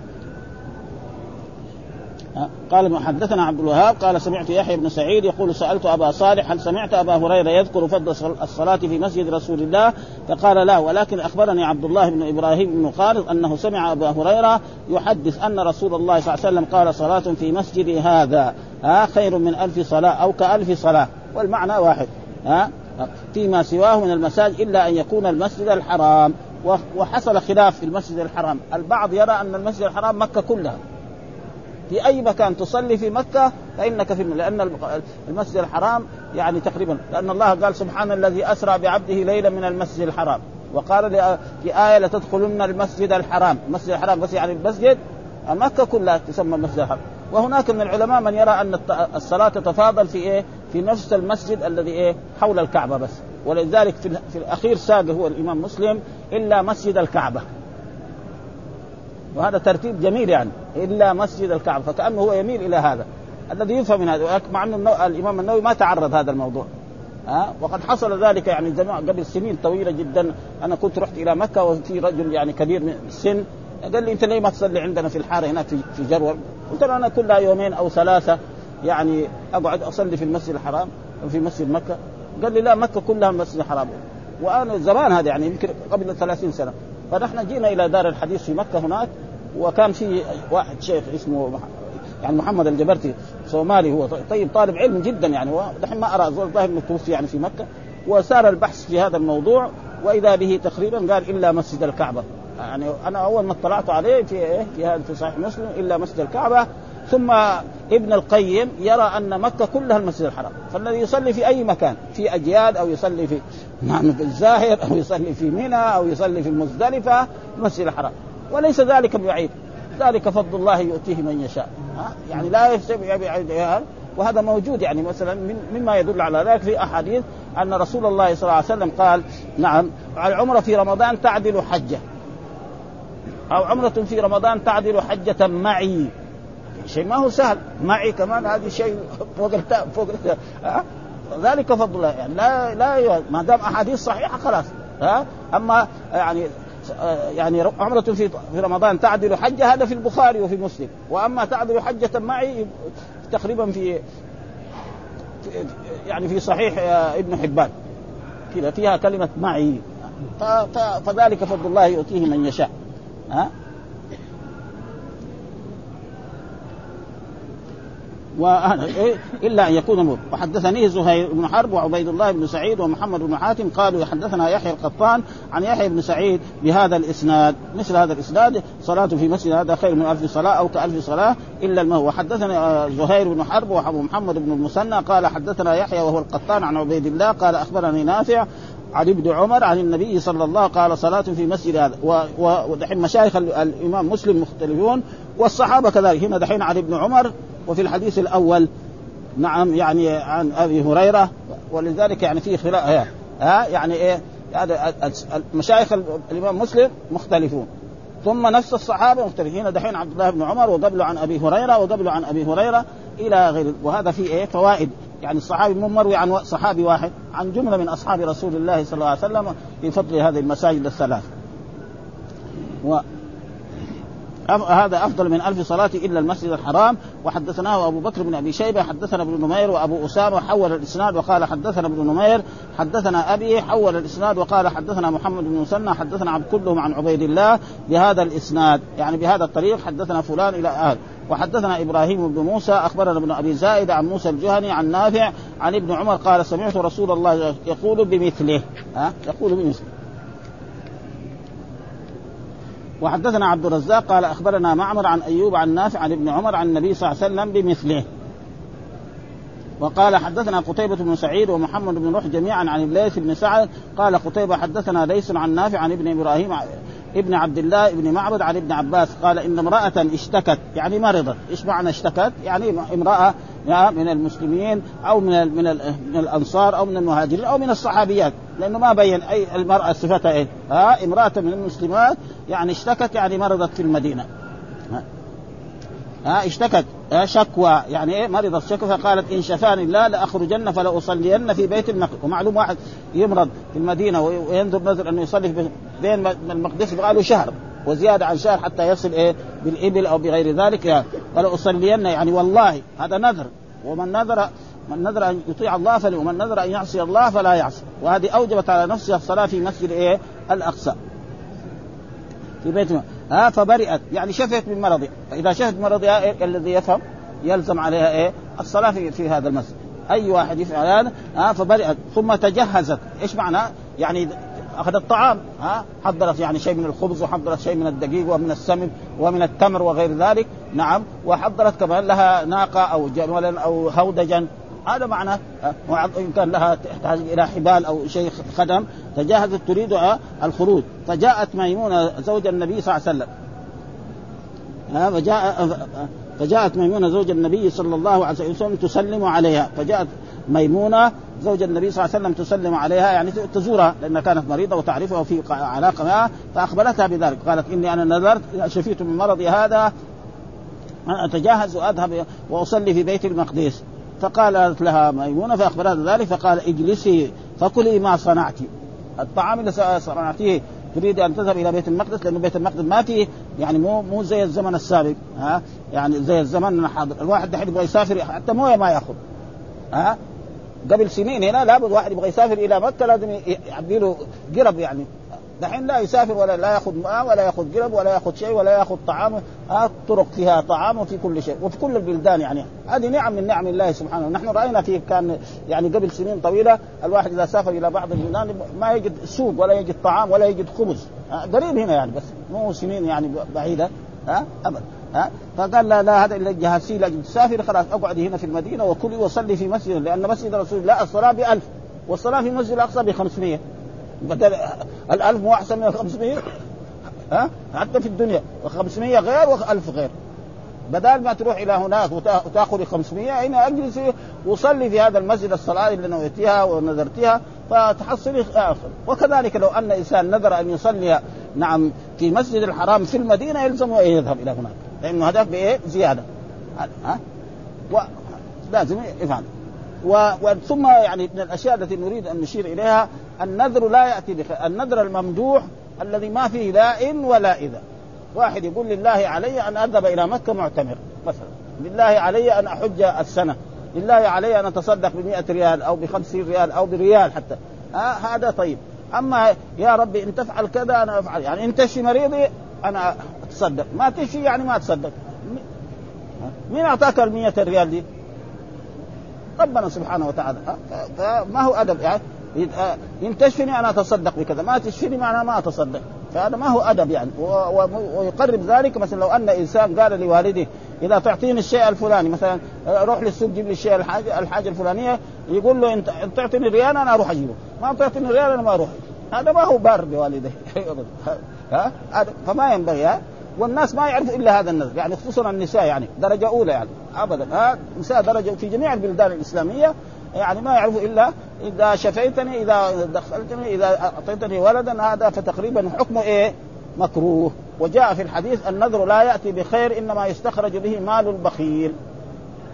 قال حدثنا عبد الوهاب قال سمعت يحيى بن سعيد يقول سألت أبا صالح هل سمعت أبا هريرة يذكر فضل الصلاة في مسجد رسول الله؟ فقال لا ولكن أخبرني عبد الله بن إبراهيم بن خالد أنه سمع أبا هريرة يحدث أن رسول الله صلى الله عليه وسلم قال صلاة في مسجد هذا. ها خير من ألف صلاة أو كألف صلاة. والمعنى واحد. ها فيما سواه من المساجد إلا أن يكون المسجد الحرام. وحصل خلاف في المسجد الحرام. البعض يرى أن المسجد الحرام مكة كلها. في أي مكان تصلي في مكة فإنك في لأن المسجد الحرام يعني تقريبا لأن الله قال سبحان الذي أسرى بعبده ليلا من المسجد الحرام. وقال في آية لتدخلن المسجد الحرام. المسجد الحرام بس يعني المسجد مكة كلها تسمى المسجد الحرام. وهناك من العلماء من يرى أن الصلاة تتفاضل في إيه؟ في نفس المسجد الذي إيه؟ حول الكعبة بس. ولذلك في الأخير ساق هو الإمام مسلم إلا مسجد الكعبة. وهذا ترتيب جميل يعني إلا مسجد الكعبة. فكأنه هو يميل إلى هذا. الذي يفهم من هذا مع أنه الإمام النووي ما تعرض هذا الموضوع. ها؟ وقد حصل ذلك يعني زمان قبل سنين طويلة جدا. أنا كنت رحت إلى مكة وفي رجل يعني كبير من السن قال لي أنت ليه ما تصلي عندنا في الحارة هناك في جرول؟ قلت له أنا كلها يومين أو ثلاثة يعني أقعد أصلي في المسجد الحرام في مسجد مكة. قال لي لا مكة كلها المسجد الحرام وأنا زمان هذا يعني يمكن قبل 30 سنة. فنحن جينا إلى دار الحديث في مكة هناك وكان في واحد شيخ اسمه يعني محمد الجبرتي صومالي هو طيب طالب علم جدا يعني ودحين ما أرى الظاهر انه توفي يعني في مكة. وسار البحث في هذا الموضوع وإذا به تقريبا قال إلا مسجد الكعبة. يعني أنا أول ما اطلعت عليه في إيه؟ في هذا في صحيح مسلم إلا مسجد الكعبة. ثم ابن القيم يرى أن مكة كلها المسجد الحرام فالذي يصلي في أي مكان في اجياد أو يصلي في نعم في الزاهر أو يصلي في منى أو يصلي في المزدلفة المسجد الحرام. وليس ذلك بعيد ذلك فضل الله يؤتيه من يشاء؟ يعني لا يستبع وهذا موجود يعني مثلا مما يدل على ذلك في أحاديث أن رسول الله صلى الله عليه وسلم قال نعم العمرة في رمضان تعدل حجة. أو عمرة في رمضان تعدل حجة معي. شيء ما هو سهل. معي كمان هذا شيء فوق فوق ذلك فضل الله. يعني لا لا ما دام أحاديث صحيحة خلاص. ها؟ أما يعني يعني عمرة في في رمضان تعدل حجة هذا في البخاري وفي مسلم. وأما تعدل حجة معي تقريبا في يعني في صحيح ابن حبان. كذا فيها كلمة معي. فذلك فضل الله يؤتيه من يشاء. ها؟ إلا أن يكون موت وحدثني زهير بن حرب وعبيد الله بن سعيد ومحمد بن حاتم قالوا حدثنا يحيى القطان عن يحيى بن سعيد بهذا الإسناد. مثل هذا الإسناد صلاة في مسجد هذا خير من ألف صلاة أو كألف صلاة إلا الموت وحدثنا آه، زهير بن حرب وأبو محمد بن المثنى قال حدثنا يحيى وهو القطان عن عبيد الله قال أخبرني نافع عن ابن عمر عن النبي صلى الله عليه قال صلاة في مسجد هذا. ودحين مشايخ الإمام مسلم مختلفون والصحابة كذلك. هنا دحين عن ابن عمر وفي الحديث الأول نعم يعني عن أبي هريرة ولذلك يعني في خلاف ها يعني إيه هذا مشايخ الإمام مسلم مختلفون. ثم نفس الصحابة مختلفين دحين عبد الله بن عمر وقبله عن أبي هريرة وقبله عن أبي هريرة إلى غير وهذا فيه إيه فوائد. يعني الصحابي مو مروي عن صحابي واحد عن جملة من أصحاب رسول الله صلى الله عليه وسلم في فضل هذه المساجد الثلاث. و هذا أفضل من ألف صلاة إلا المسجد الحرام. وحدثناه أبو بكر بن أبي شيبة حدثنا ابن نمير وأبو أسامة حول الإسناد وقال حدثنا ابن نمير حدثنا أبي حول الإسناد وقال حدثنا محمد بن مسنى حدثنا عبد كلهم عن عبيد الله بهذا الإسناد. يعني بهذا الطريق حدثنا فلان إلى أهل وحدثنا إبراهيم بن موسى أخبرنا ابن أبي زائد عن موسى الجهني عن نافع عن ابن عمر قال سمعت رسول الله يقول بمثله. ها؟ يقول بمثله. وحدثنا عبد الرزاق قال أخبرنا معمر عن أيوب عن نافع عن ابن عمر عن النبي صلى الله عليه وسلم بمثله. وقال حدثنا قتيبة بن سعيد ومحمد بن روح جميعا عن الليث بن سعد قال قتيبة حدثنا ليس عن نافع عن ابن إبراهيم ابن عبد الله ابن معبد عن ابن عباس قال إن امرأة اشتكت يعني مرضت، إيش معنى اشتكت؟ يعني امرأة من المسلمين أو من من, من الأنصار أو من المهاجرين أو من الصحابيات، لأنه ما بين أي المرأة صفتها إيه؟ ها امرأة من المسلمات يعني اشتكت يعني مرضت في المدينة. ها اشتكت شكوى يعني إيه مرضت شكوى فقالت إن شفاني الله لأخرجن فلأصلين في بيت المقدس ومعلوم واحد يمرض في المدينة وينظر نظر أنه يصلي بين المقدس يبغى له شهر وزيادة عن شهر حتى يصل إيه بالإبل أو بغير ذلك يعني فلأصلين يعني والله هذا نذر ومن نذر من نذر أن يطيع الله فله ومن نذر أن يعصي الله فلا يعصي وهذه أوجبت على نفسها الصلاة في مسجد إيه الأقصى في بيت ها فبرئت. يعني شفت من مرضها فإذا شفت مرضها إيه الذي يفهم يلزم عليها إيه؟ الصلاة في, في هذا المسجد. أي واحد يفعل هذا ها فبرئت. ثم تجهزت. إيش معنى؟ يعني أخذت طعام ها حضرت يعني شيء من الخبز وحضرت شيء من الدقيق ومن السمن ومن التمر وغير ذلك. نعم وحضرت كمان لها ناقة أو جملا أو هودجا. هذا معنى وان كان لها تحتاج إلى حبال أو شيء خدم تجهزت تريد الخروج. فجاءت ميمونة زوج النبي صلى الله عليه وسلم. فجاء فجاءت ميمونة زوج النبي صلى الله عليه وسلم تسلم عليها. فجاءت ميمونة زوج النبي صلى الله عليه وسلم تسلم عليها يعني تزورها لأنها كانت مريضة وتعرفها وفي علاقة معها. فأخبرتها بذلك. قالت إني أنا نذرت شفيت من مرضي هذا أتجهز وأذهب وأصلي في بيت المقدس. فقالت لها ميمونة فاخبرها ذلك فقال اجلسي فكلي ما صنعت. الطعام اللي صنعتيه تريد أن تذهب إلى بيت المقدس لأنه بيت المقدس ما فيه يعني مو مو زي الزمن السابق ها؟ يعني زي الزمن الحاضر. الواحد دحين يبغى يسافر حتى مويه ما يأخذ ها؟ قبل سنين هنا لابد واحد يبغى يسافر إلى مكة لازم يعبي له قرب يعني. دحين لا يسافر ولا لا ياخذ ماء ولا ياخذ قرب ولا ياخذ شيء ولا ياخذ طعام. آه طرق فيها طعام وفي كل شيء وفي كل البلدان يعني. هذه نعم من نعم الله سبحانه نحن رأينا في كان يعني قبل سنين طويلة الواحد إذا سافر إلى بعض البلدان ما يجد سوق ولا يجد طعام ولا يجد خبز. قريب هنا يعني بس مو سنين يعني بعيدة. ها ابدا ها فقال لا لا هذا إلا جهازي لاجل تسافر خلاص اقعدي هنا في المدينة وكلي وصلي في مسجد لأن مسجد رسول الله الصلاة بألف والصلاة في مسجد الأقصى ب 500 بدل الألف مو أحسن من الخمسمية ها؟ حتى في الدنيا. و500 غير و1000 غير. بدل ما تروح إلى هناك وتأخذ 500 هنا اجلس وصلي في هذا المسجد الصلاة اللي نويتها ونذرتها فتحصلي آخر. وكذلك لو أن إنسان نذر أن يصلي نعم في مسجد الحرام في المدينة يلزمه أن يذهب إلى هناك. لأنه هذاك بإيه؟ زيادة. ها؟ لازم يفعل و... ثم يعني من الأشياء التي نريد أن نشير إليها النذر لا يأتي بخير النذر الممدوح الذي ما فيه لا ان ولا إذا. واحد يقول لله علي أن أذهب إلى مكة معتمر مثلا. لله علي أن أحج السنة. لله علي أن أتصدق ب ريال أو ب ريال أو بريال حتى. آه هذا طيب. أما يا ربي إن تفعل كذا أنا أفعل. يعني إن تشفي مريضي أنا أتصدق. ما تشفي يعني ما أتصدق. مين أعطاك ال ريال دي؟ ربنا سبحانه وتعالى. فما هو أدب؟ يعني إن تشفني أنا أتصدق بكذا. ما تشفني معناه ما أتصدق. فهذا ما هو أدب يعني. ويقرب ذلك مثلا لو أن إنسان قال لوالده إذا تعطيني الشيء الفلاني مثلا روح للسوق جيب لي الشيء الحاجة الحاجة الفلانية. يقول له انت تعطيني ريال أنا أروح أجيبه. ما تعطيني ريال أنا ما أروح. هذا ما هو بار بوالديه (laughs) ها؟ فما ينبغي ها؟ والناس ما يعرفوا إلا هذا النذر يعني خصوصا النساء يعني درجة أولى يعني ابدا. ها نساء درجة في جميع البلدان الإسلامية يعني ما يعرفوا إلا إذا شفيتني إذا دخلتني إذا أعطيتني ولدا هذا فتقريبا حكمه إيه؟ مكروه. وجاء في الحديث النذر لا يأتي بخير إنما يستخرج به مال البخيل.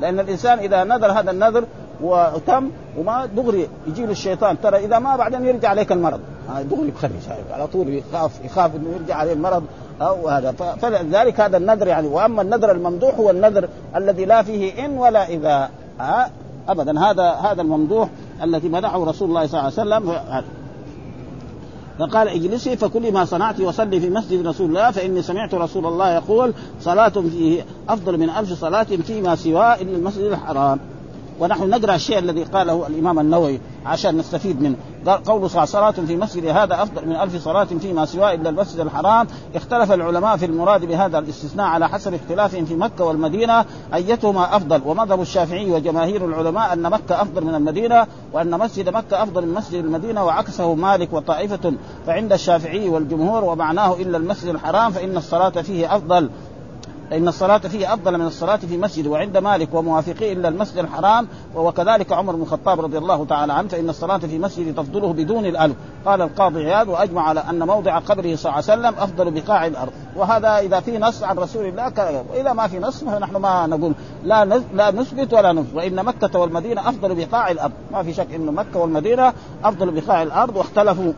لأن الإنسان إذا نذر هذا النذر وتم وما دغري يجي له الشيطان ترى إذا ما بعدين يرجع عليك المرض. دغري بخرج على طول يخاف يخاف إنه يرجع عليه المرض أو هذا. فلذلك هذا النذر يعني. وأما النذر الممدوح هو النذر الذي لا فيه إن ولا إذا. ها ابدا. هذا هذا الممدوح الذي منحه رسول الله صلى الله عليه وسلم. فقال اجلسي فكل ما صنعت وصلي في مسجد رسول الله فإني سمعت رسول الله يقول صلاة فيه أفضل من ألف صلاة فيما سواه إلا المسجد الحرام. ونحن نقرأ الشيء الذي قاله الإمام النووي عشان نستفيد منه. قال قول صلاة في مسجد هذا أفضل من ألف صلاة فيما سواه إلا المسجد الحرام. اختلف العلماء في المراد بهذا الاستثناء على حسب اختلافهم في مكة والمدينة أيتهما أفضل. ومذهب الشافعي وجماهير العلماء أن مكة أفضل من المدينة وأن مسجد مكة أفضل من مسجد المدينة وعكسه مالك وطائفة. فعند الشافعي والجمهور ومعناه إلا المسجد الحرام فإن الصلاة فيه أفضل. فإن الصلاة فيه أفضل من الصلاة في مسجد وعند مالك وموافقيه إلا المسجد الحرام وكذلك عمر بن الخطاب رضي الله تعالى عنه فإن الصلاة في مسجد تفضله بدون الألف قال القاضي عياض وأجمع على أن موضع قبره صلى الله عليه وسلم أفضل بقاع الأرض. وهذا إذا في نص عن رسول الله وإذا ما في نص فنحن ما نقول لا لا نثبت ولا نثبت وإن مكة والمدينة أفضل بقاع الأرض. ما في شك أن مكة والمدينة أفضل بقاع الأرض واختلفوا.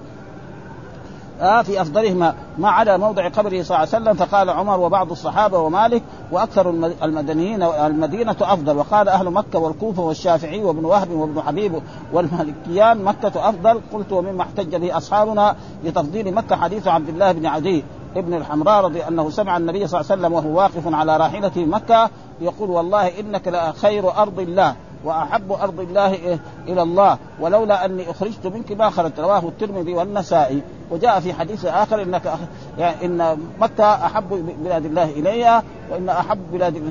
آه في أفضلهما. ما عدا موضع قبره صلى الله عليه وسلم فقال عمر وبعض الصحابة ومالك وأكثر المدنيين المدينة أفضل. وقال أهل مكة والكوفة والشافعي وابن وهب وابن حبيب والمالكيان مكة أفضل. قلت ومما احتج به أصحابنا لتفضيل مكة حديث عبد الله بن عدي ابن الحمراء رضي أنه سمع النبي صلى الله عليه وسلم وهو واقف على راحلته مكة يقول والله إنك لخير أرض الله. وأحب أرض الله إلى الله. ولولا أني أخرجت منك ما خرجت. رواه الترمذي والنسائي. وجاء في حديث آخر إنك يعني إن مكه أحب بلاد الله اليها وإن أحب بلاد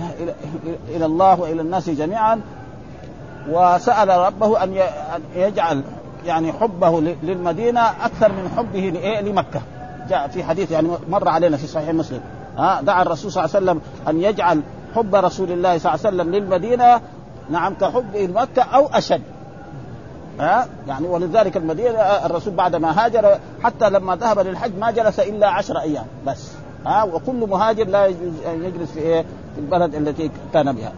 إلى الله وإلى الناس جميعا. وسأل ربه أن يجعل يعني حبه للمدينة أكثر من حبه لمكة. جاء في حديث يعني مر علينا في صحيح مسلم. ها دعا الرسول صلى الله عليه وسلم أن يجعل حب رسول الله صلى الله عليه وسلم للمدينة نعم كحبه لمكه أو أشد. ها؟ يعني ولذلك المدينة الرسول بعد ما هاجر حتى لما ذهب للحج ما جلس إلا عشر أيام بس. ها؟ وكل مهاجر لا يجوز أن يجلس في إيه؟ في البلد التي كان بها.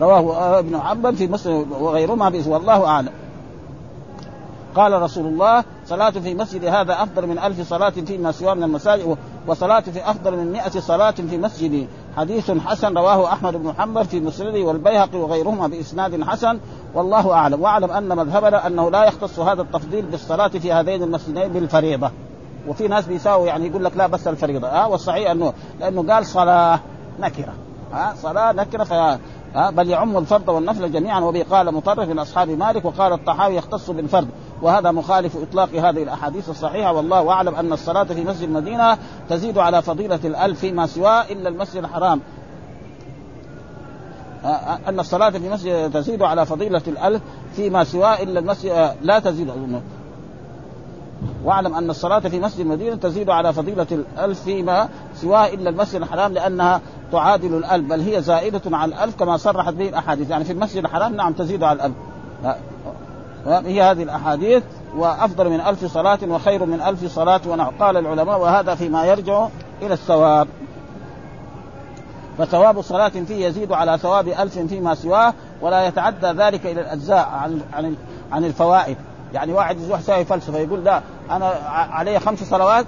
رواه ابن حنبل في مسلم وغيرهما والله أعلم. قال رسول الله صلاة في مسجد هذا أفضل من ألف صلاة فيما سواه من المساجد وصلاة في أفضل من مئة صلاة في مسجد حديث حسن رواه أحمد بن حنبل في مسنده والبيهقي وغيرهما بإسناد حسن والله أعلم. وأعلم أن مذهبنا أنه لا يختص هذا التفضيل بالصلاة في هذين المسجدين بالفريضة. وفي ناس بيساووا يعني يقول لك لا بس الفريضة. ها والصحيح أنه لأنه قال صلاة نكرة. ها صلاة نكرة ف بل يعم الفرض والنفل جميعا. وبه قال مطرف من أصحاب مالك وقال الطحاوي يختص بالفرد وهذا مخالف إطلاق هذه الأحاديث الصحيحة. والله أعلم أن الصلاة في مسجد المدينة تزيد على فضيلة الألف فيما سواه إلا المسجد الحرام. ان الصلاه في مسجد تزيد على فضيله الالف فيما سواه الا المسجد لا تزيد واعلم ان الصلاه في مسجد المدينة تزيد على فضيله الالف فيما سواه الا المسجد الحرام لانها تعادل الالف بل هي زائده على الالف كما صرحت به الاحاديث يعني في المسجد الحرام نعم تزيد على الالف هي هذه الأحاديث وأفضل من ألف صلاة وخير من صلاة ونعم. قال العلماء وهذا فيما يرجع إلى الثواب. فثواب صلاة فيه يزيد على ثواب ألف فيما سواه ولا يتعدى ذلك إلى الأجزاء عن عن عن الفوائد. يعني واحد يروح يسوي فلسفة يقول لا أنا علي خمس صلوات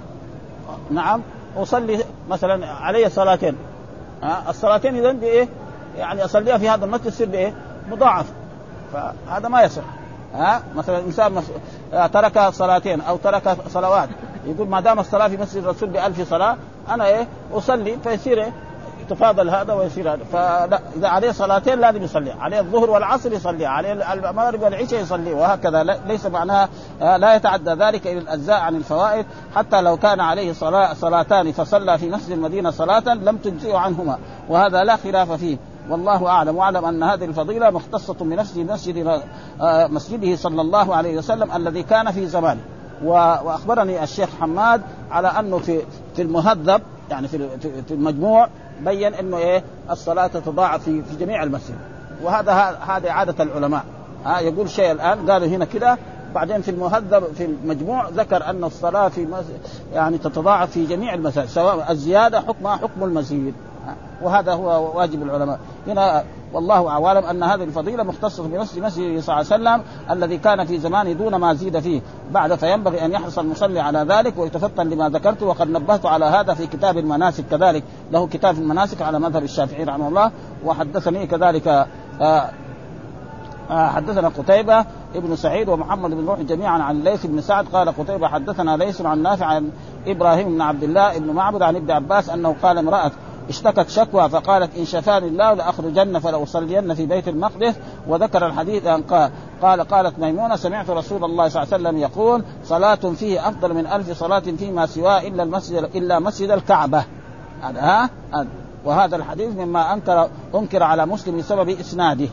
نعم أصلي مثلا علي صلاتين. الصلاتين إذا بإيه؟ يعني أصليها في هذا المسجد تصير بإيه؟ مضاعف. فهذا ما يصح. ها؟ مثلا انسان ترك صلاتين أو ترك صلوات. يقول ما دام الصلاة في مسجد الرسول بألف صلاة أنا إيه؟ أصلي فيصير إيه؟ يتفاضل هذا ويصير هذا. فلا إذا عليه صلاتين لازم يصلي. عليه الظهر والعصر يصلي. عليه المغرب والعشاء يصلي. وهكذا. ليس معناها لا يتعدى ذلك إلى الأجزاء عن الفوائد. حتى لو كان عليه صلاة صلاتان فصلى في مسجد المدينة صلاة لم تجزئه عنهما. وهذا لا خلاف فيه. والله أعلم وأعلم أن هذه الفضيلة مختصة بنفسه مسجد آه، مسجده صلى الله عليه وسلم الذي كان في زمانه وأخبرني الشيخ حماد على أنه في في المهذب يعني في في المجموع بين إنه إيه الصلاة تتضاعف في في جميع المسجد. وهذا هذه عادة العلماء. ها يقول شيء الآن قالوا هنا كده بعدين في المهذب في المجموع ذكر أن الصلاة في يعني تتضاعف في جميع المساجد سواء الزيادة حكمها حكم المزيد وهذا هو واجب العلماء. هنا والله أعلم أن هذه الفضيلة مختصة بنفس مسجد صلى الله عليه وسلم الذي كان في زمانه دون ما زيد فيه. بعد فينبغي أن يحرص المصلي على ذلك ويتفطن لما ذكرت وقد نبهت على هذا في كتاب المناسك كذلك. له كتاب المناسك على مذهب الشافعي رحمه الله. وحدثني كذلك آه آه حدثنا قتيبة ابن سعيد ومحمد بن روح جميعا عن ليث بن سعد. قال قتيبة حدثنا ليث عن نافع عن إبراهيم بن عبد الله بن معبد عن ابن عباس أنه قال امرأة اشتكت شكوى فقالت إن شفاني الله لأخرجن فلأصلين في بيت المقدس. وذكر الحديث أن قال قال قالت ميمونة سمعت رسول الله صلى الله عليه وسلم يقول صلاة فيه أفضل من ألف صلاة فيما سواه إلا المسجد إلا مسجد الكعبة. هذا ها؟ وهذا الحديث مما انكر أنكر على مسلم بسبب إسناده.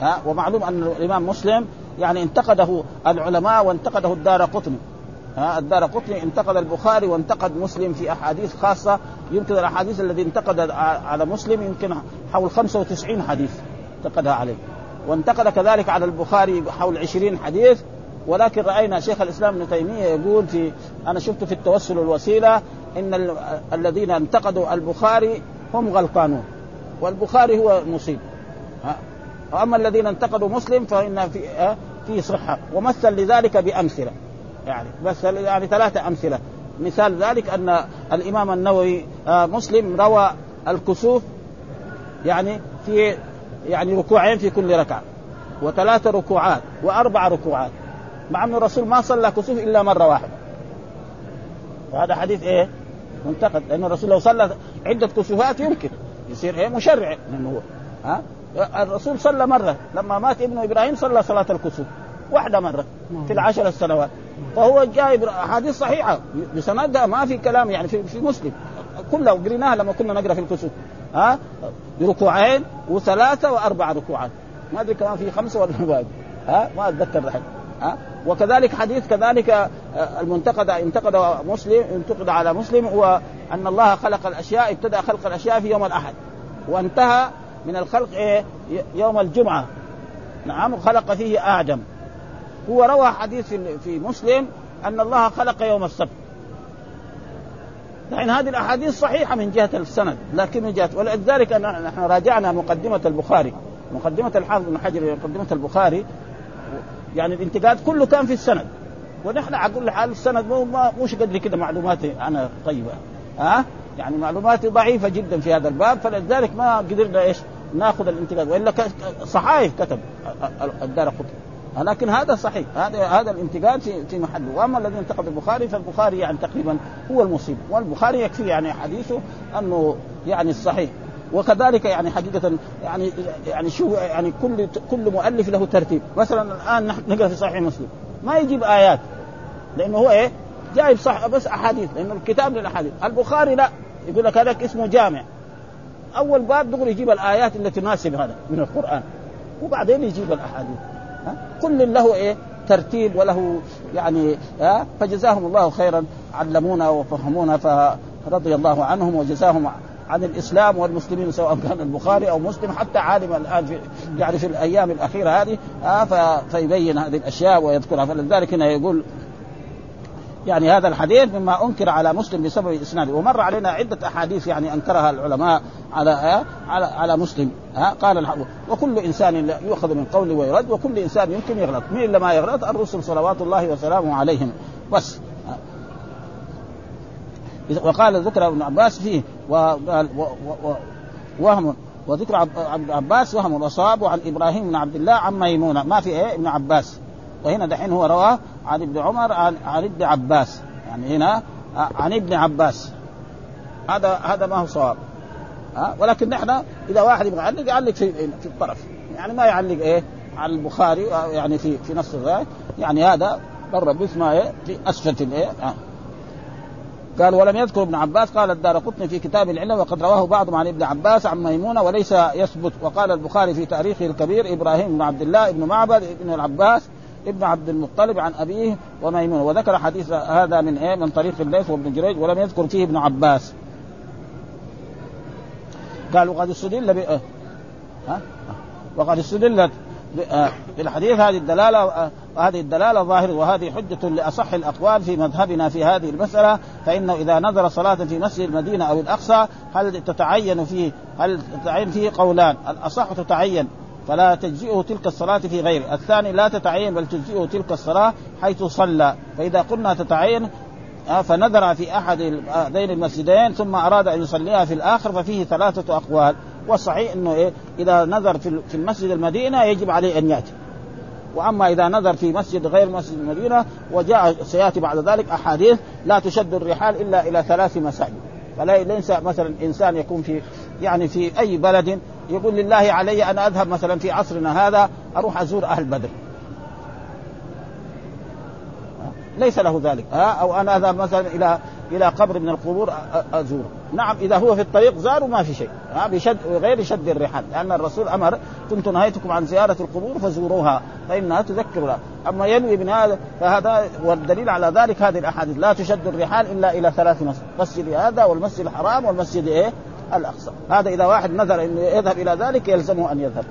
ها؟ ومعلوم أن الإمام مسلم يعني انتقده العلماء وانتقده الدار قطني. ها الدار قطني انتقد البخاري وانتقد مسلم في أحاديث خاصة. يمكن الأحاديث الذي انتقد على مسلم يمكن حول 95 حديث انتقدها عليه. وانتقد كذلك على البخاري حول 20 حديث. ولكن رأينا شيخ الإسلام ابن تيمية يقول في أنا شفت في التوسل الوسيله إن الذين انتقدوا البخاري هم غلطانون والبخاري هو مصيب. وأما الذين انتقدوا مسلم فإن في في صحة. ومثل لذلك بأمثلة. يعني. بس يعني ثلاثة أمثلة. مثال ذلك أن الإمام النووي آه، مسلم روى الكسوف يعني في يعني ركوعين في كل ركعة وثلاثة ركوعات وأربع ركوعات مع أن الرسول ما صلى كسوف إلا مرة واحدة. وهذا حديث إيه؟ منتقد لأن الرسول لو صلى عدة كسوفات يمكن يصير إيه؟ مشرع لأنه هو. ها؟ الرسول صلى مرة لما مات ابن إبراهيم صلى صلاة الكسوف. واحدة مرة في العشر السنوات. فهو جايب أحاديث صحيحة. بسندها ما في كلام يعني في, في مسلم. كلها قريناها لما كنا نقرأ في الكتب. ها؟ بركوعين وثلاثة وأربع ركوعات. ما أدري كمان في خمسة ولا (laughs) ها؟ ما أتذكر الحين. ها؟ وكذلك حديث كذلك آه، المنتقد انتقد مسلم انتقد على مسلم هو أن الله خلق الأشياء ابتدأ خلق الأشياء في يوم الأحد. وانتهى من الخلق إيه يوم الجمعة. نعم خلق فيه آدم. هو روى حديث في, مسلم أن الله خلق يوم السبت. يعني هذه الأحاديث صحيحة من جهة السند لكن من جهه ولذلك نحن راجعنا مقدمة البخاري. مقدمة الحافظ بن حجر مقدمة البخاري. يعني الانتقاد كله كان في السند. ونحن أقول حال السند مو مش قدر كده معلوماتي أنا طيبة. ها؟ أه؟ يعني معلوماتي ضعيفة جدا في هذا الباب فلذلك ما قدرنا إيش؟ ناخذ الانتقاد. وإلا صحائف كتب الدار قطب لكن هذا صحيح. هذا هذا الانتقاد في محله. واما الذي انتقد البخاري فالبخاري يعني تقريبا هو المصيب. والبخاري يكفي يعني حديثه أنه يعني الصحيح وكذلك يعني حقيقة يعني يعني شو يعني كل كل مؤلف له ترتيب، مثلا الآن نحن نقرأ في صحيح مسلم. ما يجيب آيات. لأنه هو إيه؟ جايب صح بس أحاديث. لأنه الكتاب للأحاديث، البخاري لا. يقول لك هذاك اسمه جامع. أول باب دغري يجيب الآيات التي تناسب هذا من القرآن. وبعدين يجيب الأحاديث. كل له إيه؟ ترتيب وله يعني ها؟ فجزاهم الله خيرا. علمونا وفهمونا فرضي الله عنهم وجزاهم عن الإسلام والمسلمين سواء كان البخاري أو مسلم حتى عالم الآن في يعني في الأيام الأخيرة هذه آه فيبين هذه الأشياء ويذكرها. فلذلك هنا يقول يعني هذا الحديث مما أنكر على مسلم بسبب اسناده ومر علينا عدة أحاديث يعني أنكرها العلماء على على على مسلم. ها؟ قال الحق وكل إنسان يؤخذ من قوله ويرد وكل إنسان يمكن يغلط. مين اللي ما يغلط؟ الرسل صلوات الله وسلامه عليهم. بس. وقال ذكر ابن عباس فيه وقال وهم وذكر عبد عباس وهم وصواب عن إبراهيم بن عبد الله عن ميمونة. ما في إيه؟ ابن عباس. وهنا دحين هو رواه عن ابن عمر عن, عن ابن عباس. يعني هنا عن ابن عباس. هذا هذا ما هو صواب. ها ولكن نحن إذا واحد يبغى يعلق يعلق في في الطرف. يعني ما يعلق إيه؟ على البخاري يعني في في نفس الرواية. يعني هذا مر باسمه إيه؟ في اسفل الايه قال ولم يذكر ابن عباس. قال الدار قطني في كتاب العلم وقد رواه بعضهم عن ابن عباس عن ميمونة وليس يثبت. وقال البخاري في تاريخه الكبير إبراهيم بن عبد الله ابن معبد ابن العباس ابن عبد المطلب عن أبيه وميمونه وذكر حديث هذا من إيه؟ من طريق الليث وابن جريج ولم يذكر فيه ابن عباس. قال وقد استدل ب... أه. ها؟ وقد استدلت بالحديث هذه الدلالة هذه الدلالة ظاهره وهذه حجة لأصح الأقوال في مذهبنا في هذه المسألة فإنه إذا نظر صلاة في مسجد المدينة أو الأقصى هل تتعين فيه هل تتعين فيه قولان؟ الأصح تتعين. فلا تجزئه تلك الصلاة في غيره. الثاني لا تتعين بل تجزئه تلك الصلاة حيث صلى. فإذا قلنا تتعين فنذر في أحد هذين المسجدين ثم أراد أن يصليها في الآخر ففيه ثلاثة أقوال. والصحيح أنه إيه؟ إذا نذر في المسجد المدينة يجب عليه أن يأتي. وأما إذا نظر في مسجد غير مسجد المدينة وجاء سيأتي بعد ذلك أحاديث لا تشد الرحال إلا إلى ثلاث مساجد. فلا ليس مثلا إنسان يكون في يعني في أي بلد يقول لله علي أن أذهب مثلا في عصرنا هذا أروح أزور أهل بدر. ليس له ذلك. ها؟ أو أنا أذهب مثلا إلى إلى قبر من القبور أزوره. نعم إذا هو في الطريق زار ما في شيء. ها؟ بشد غير شد الرحال. لأن الرسول أمر كنت نهيتكم عن زيارة القبور فزوروها فإنها تذكر أما ينوي من هذا فهذا والدليل على ذلك هذه الأحاديث. لا تشد الرحال إلا إلى ثلاث مسجد مسجد هذا والمسجد الحرام والمسجد إيه؟ الأقصى. هذا إذا واحد نذر انه يذهب إلى ذلك يلزمه أن يذهب.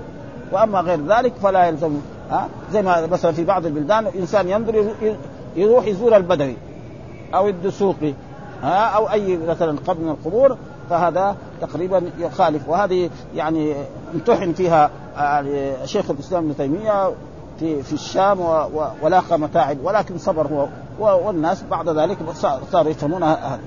وأما غير ذلك فلا يلزمه. ها؟ زي ما مثلا في بعض البلدان إنسان ينظر يروح يزور البدوي أو الدسوقي ها؟ أو أي مثلا قبر من القبور فهذا تقريبا يخالف. وهذه يعني امتحن فيها يعني شيخ الإسلام ابن تيمية في في الشام ولاقى متاعب ولكن صبر هو والناس بعد ذلك صاروا يفهمون هذا.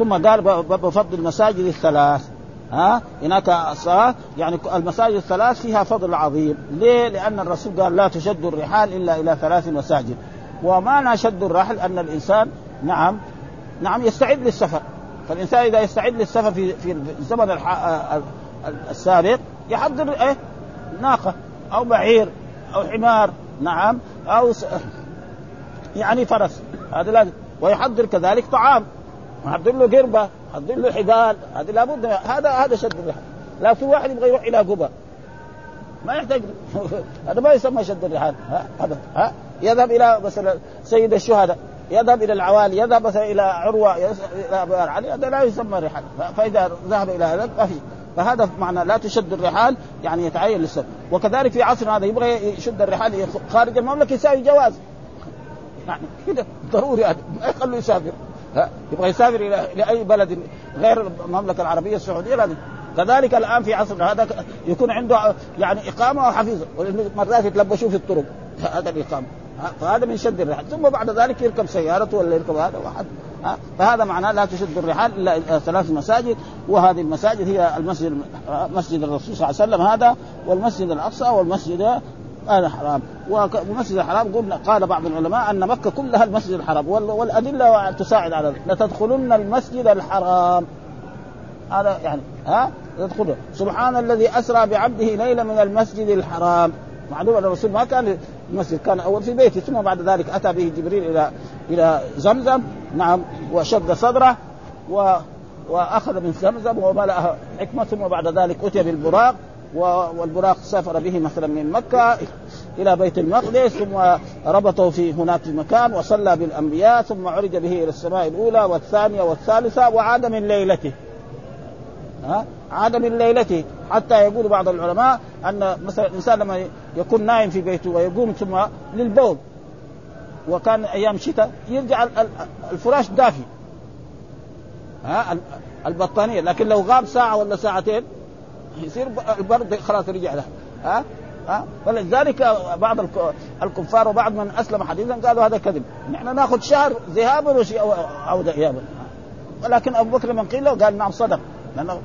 ثم قال بفضل المساجد الثلاث. ها؟ هناك الصلاة يعني المساجد الثلاث فيها فضل عظيم. ليه؟ لأن الرسول قال لا تشد الرحال إلا إلى ثلاث مساجد. ومعنى شد الرحل أن الإنسان نعم نعم يستعد للسفر. فالإنسان إذا يستعد للسفر في في الزمن السابق يحضر إيه؟ ناقة أو بعير أو حمار نعم أو يعني فرس. هذا لازم ويحضر كذلك طعام. يحضر له قربة يحضر له حبال هذا لابد هذا هذا شد الرحال لا في واحد يبغى يروح إلى قبى ما يحتاج. (laughs) هذا ما يسمى شد الرحال هذا ها يذهب إلى مثلا سيد الشهداء يذهب إلى العوالي يذهب مثلا إلى عروة إلى أبو علي هذا لا يسمى رحال فإذا ذهب إلى هذا ما في. فهذا معنى لا تشد الرحال يعني يتعين للسفر وكذلك في عصر هذا يبغى يشد الرحال خارج المملكة يساوي جواز. يعني كده ضروري هذا ما يخلوا يسافر. يبغى يسافر إلى لأي بلد غير المملكة العربية السعودية لازم كذلك الآن في عصر هذا يكون عنده يعني إقامة وحفيظة. مرات يتلبشوا في الطرق. هذا الإقامة. فهذا من شد الرحال. ثم بعد ذلك يركب سيارته ولا يركب هذا واحد. فهذا معناه لا تشد الرحال إلا ثلاث مساجد. وهذه المساجد هي المسجد مسجد الرسول صلى الله عليه وسلم هذا والمسجد الأقصى والمسجد الحرام والمسجد الحرام قلنا قال بعض العلماء أن مكة كلها المسجد الحرام. والأدلة تساعد على ذلك. لتدخلن المسجد الحرام. هذا يعني ها؟ تدخله سبحان الذي أسرى بعبده ليلا من المسجد الحرام. معلوم أن الرسول ما كان المسجد كان أول في بيته ثم بعد ذلك أتى به جبريل إلى إلى زمزم. نعم. وشد صدره و وأخذ من زمزم وملأ حكمة ثم بعد ذلك أتي بالبراق. والبراق سافر به مثلا من مكة إلى بيت المقدس ثم ربطه في هناك في مكان وصلى بالأنبياء ثم عرج به إلى السماء الأولى والثانية والثالثة وعاد من ليلته. ها؟ عاد من ليلته. حتى يقول بعض العلماء أن مثلا الإنسان لما يكون نايم في بيته ويقوم ثم للبول وكان أيام شتاء يرجع الفراش دافي. ها؟ البطانية. لكن لو غاب ساعة ولا ساعتين يصير البرد خلاص رجع له. ها؟ ها؟ ولذلك بعض الكفار وبعض من أسلم حديثا قالوا هذا كذب. نحن نأخذ شهر ذهابا وعوده ايابا ولكن أبو بكر من قيل له قال نعم صدق. لأنه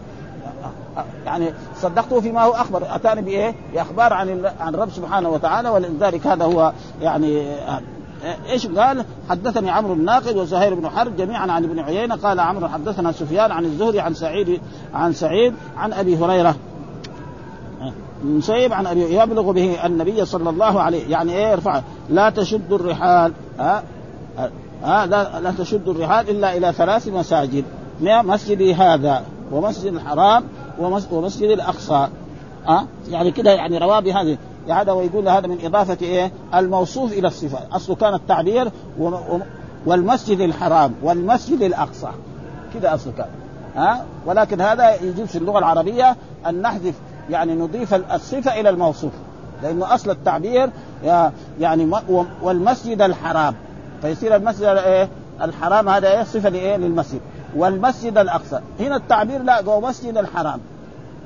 يعني صدقته فيما هو أخبر. أتاني بإيه؟ بإخبار عن عن الرب سبحانه وتعالى ولذلك هذا هو يعني إيش قال؟ حدثني عمرو الناقد وزهير بن حرب جميعا عن ابن عيينة قال عمرو حدثنا سفيان عن الزهري عن سعيد عن سعيد عن أبي هريرة. مسيب عن أبي يبلغ به النبي صلى الله عليه يعني إيه؟ يرفع لا تشد الرحال. ها؟ ها؟ لا, لا تشد الرحال إلا إلى ثلاث مساجد. مسجدي هذا؟ ومسجد الحرام ومسجد الأقصى. ها؟ يعني كده يعني رواه بهذه هذا ويقول هذا من إضافة إيه؟ الموصوف إلى الصفه اصله كان التعبير والمسجد الحرام والمسجد الأقصى. كده اصله كان. ها؟ ولكن هذا يجوز في اللغة العربية أن نحذف يعني نضيف الصفة إلى الموصوف. لأنه أصل التعبير يعني والمسجد الحرام. فيصير المسجد إيه؟ الحرام هذا إيه؟ صفة لإيه؟ للمسجد. والمسجد الأقصى. هنا التعبير لا هو مسجد الحرام.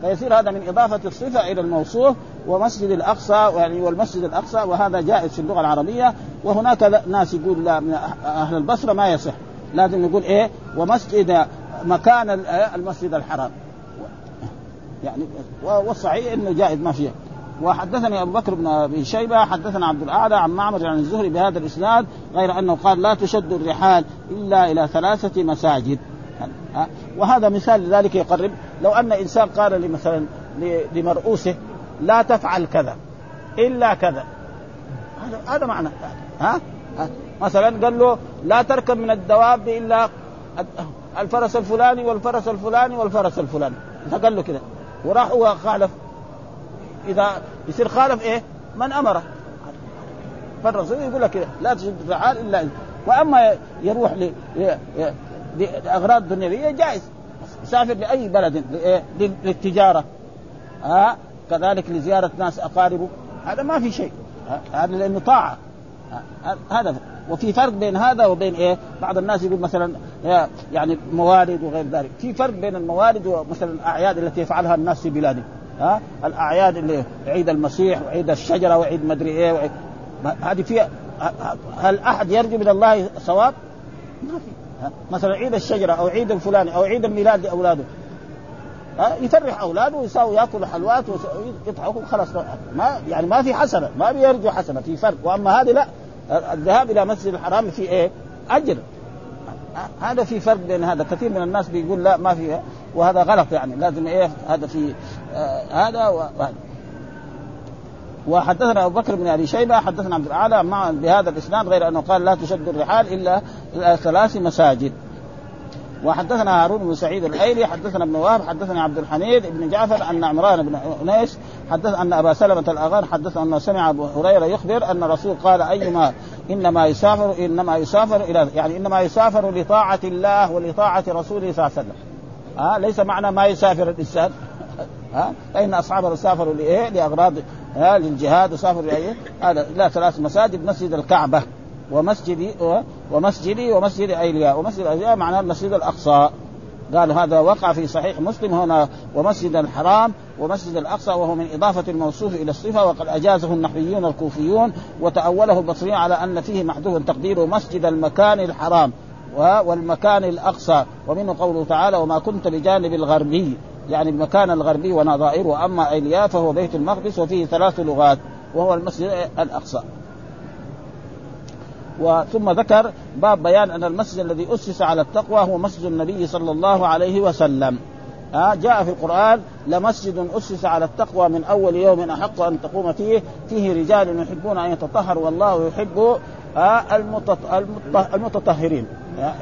فيصير هذا من إضافة الصفة إلى الموصوف ومسجد الأقصى يعني والمسجد الأقصى وهذا جائز في اللغة العربية. وهناك ناس يقول لا من أهل البصرة ما يصح. لازم نقول إيه؟ ومسجد مكان المسجد الحرام. يعني والصحيح إنه جائز ما فيه وحدثني أبو بكر بن أبي شيبة حدثنا عبد الأعلى عن معمر عن الزهري بهذا الإسناد غير أنه قال لا تشد الرحال إلا إلى ثلاثة مساجد. وهذا مثال لذلك يقرب. لو أن إنسان قال مثلا لمرؤوسه لا تفعل كذا إلا كذا. هذا هذا معنى. ها؟ مثلا قال له لا تركب من الدواب إلا الفرس الفلاني والفرس الفلاني والفرس الفلاني. فقال له كذا وراح هو خالف. إذا يصير خالف إيه؟ من أمره. فالرسول يقول لك لا تشد الرحال إلا وأما يروح لأغراض دنيوية جائز. يسافر لأي بلد للتجارة. ها كذلك لزيارة ناس أقاربه. هذا ما في شيء. هذا لأنه طاعة. هذا وفي فرق بين هذا وبين إيه؟ بعض الناس يقول مثلا يعني موالد وغير ذلك، في فرق بين الموالد ومثلا الأعياد التي يفعلها الناس في بلادهم، ها؟ الأعياد اللي عيد المسيح وعيد الشجرة وعيد مدري إيه وعيد هذه فيها هل أحد يرجو من الله ثواب؟ ما في. مثلا عيد الشجرة أو عيد الفلاني أو عيد الميلاد لأولاده. ها؟ يفرح أولاده ويساوي يأكل حلوات ويضحكوا خلاص. ما يعني ما في حسنة ما بيرجو حسنة في فرق. وأما هذه لا. الذهاب إلى مسجد الحرام في إيه؟ أجر. هذا في فرق بين هذا. كثير من الناس بيقول لا ما في. وهذا غلط يعني. لازم إيه؟ هذا في آه هذا وهذا. وحدثنا أبو بكر بن أبي شيبة حدثنا عبد الأعلى مع بهذا الإسناد غير أنه قال لا تشد الرحال إلا إلى ثلاث مساجد. وحدثنا هارون بن سعيد الايلي حدثنا ابن وهب حدثنا عبد الحميد بن جعفر أن عمران بن أنيس حدث أن أبا سلمة الأغان حدث انه سمع أبو هريرة يخبر أن الرسول قال أيما إنما يسافر إنما يسافر إلى يعني إنما يسافر لطاعة الله ولطاعة رسوله صلى الله عليه وسلم. ها آه ليس معنى ما يسافر الإنسان. ها فإن أصحابه سافروا لإيه؟ لأغراض ها للجهاد وسافروا لايه؟ هذا لا ثلاث مساجد مسجد الكعبة ومسجدي ومسجدي ومسجد أيلياء. ومسجد أيلياء معناه المسجد الأقصى. قال هذا وقع في صحيح مسلم هنا ومسجد الحرام ومسجد الأقصى وهو من إضافة الموصوف إلى الصفة وقد أجازه النحويون الكوفيون وتأوله البصريون على أن فيه محذوف تقديره مسجد المكان الحرام والمكان الأقصى. ومنه قوله تعالى وما كنت بجانب الغربي يعني المكان الغربي ونظائره أما ايلياء فهو بيت المقدس وفيه ثلاث لغات وهو المسجد الأقصى. وثم ذكر باب بيان أن المسجد الذي أسس على التقوى هو مسجد النبي صلى الله عليه وسلم. آه جاء في القرآن لمسجد أسس على التقوى من أول يوم أحق أن تقوم فيه فيه رجال يحبون أن يتطهروا والله يحب آه المتطهرين.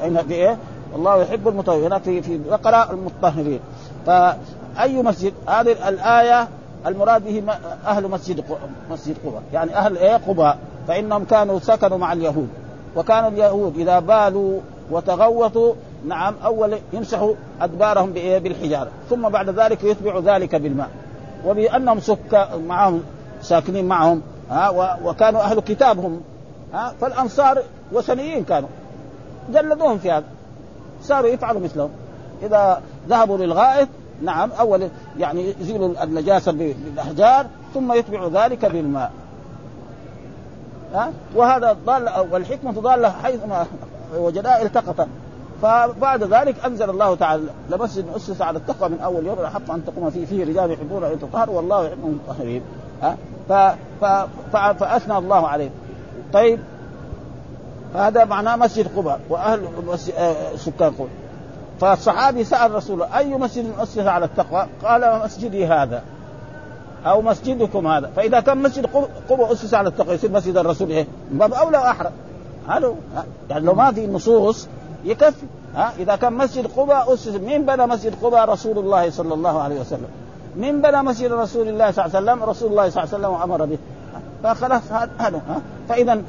هنا في إيه؟ الله يحب المطهرين هناك في في بقرة المطهرين. فأي مسجد؟ هذه الآية المراد به أهل مسجد مسجد قباء. يعني أهل إيه؟ قباء. فإنهم كانوا سكنوا مع اليهود. وكان اليهود إذا بالوا وتغوطوا نعم أول يمسحوا أدبارهم بالحجارة. ثم بعد ذلك يتبع ذلك بالماء. وبأنهم سك معهم ساكنين معهم ها وكانوا أهل كتابهم ها فالأنصار وثنيين كانوا. جلدوهم في هذا. صاروا يفعلوا مثلهم. إذا ذهبوا للغائط نعم أول يعني يزيلوا النجاسة بالأحجار ثم يتبعوا ذلك بالماء. ها؟ وهذا ضال والحكمة ضاله حيثما وجدها التقطا فبعد ذلك أنزل الله تعالى لمسجد اسس على التقوى من أول يوم احق أن تقوم فيه فيه رجال يحبون أن يتطهروا والله يحب المطهرين. ها. فأثنى الله عليه. طيب هذا معناه مسجد قباء وأهل آه، سكان قباء. فالصحابي سأل الرسول أي مسجد اسس على التقوى؟ قال مسجدي هذا. أو مسجدكم هذا. فإذا كان مسجد قباء أسس على التقوى يصير مسجد الرسول إيه؟ من باب أولى وأحرى. هذا يعني لو ما في نصوص يكفي. ها؟ إذا كان مسجد قباء أسس مين بنى مسجد قباء رسول الله صلى الله عليه وسلم؟ من بنى مسجد رسول الله صلى الله عليه وسلم؟ رسول الله صلى الله عليه وسلم أمر به. فخلاص هذا فإذا